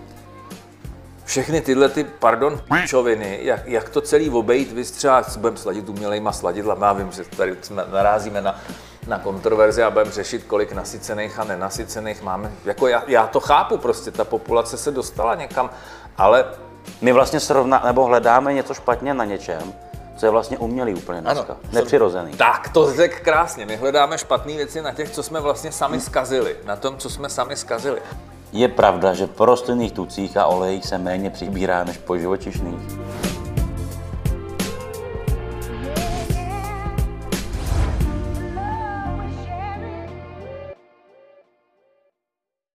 Všechny tyhle ty, pardon, pičoviny, jak, jak to celý obejít, vy třeba budeme sladit umělejma sladidlama, já vím, že tady narazíme na, na kontroverzi a budeme řešit, kolik nasycených a nenasycených máme. Jako já, já to chápu prostě, ta populace se dostala někam, ale... My vlastně srovná, nebo hledáme něco špatně na něčem, co je vlastně umělý úplně dneska. Ano, Nepřirozený. Tak, to řek krásně. My hledáme špatné věci na těch, co jsme vlastně sami zkazili. Na tom, co jsme sami zkazili. Je pravda, že po rostlinných tucích a olejích se méně přibírá než po živočišných?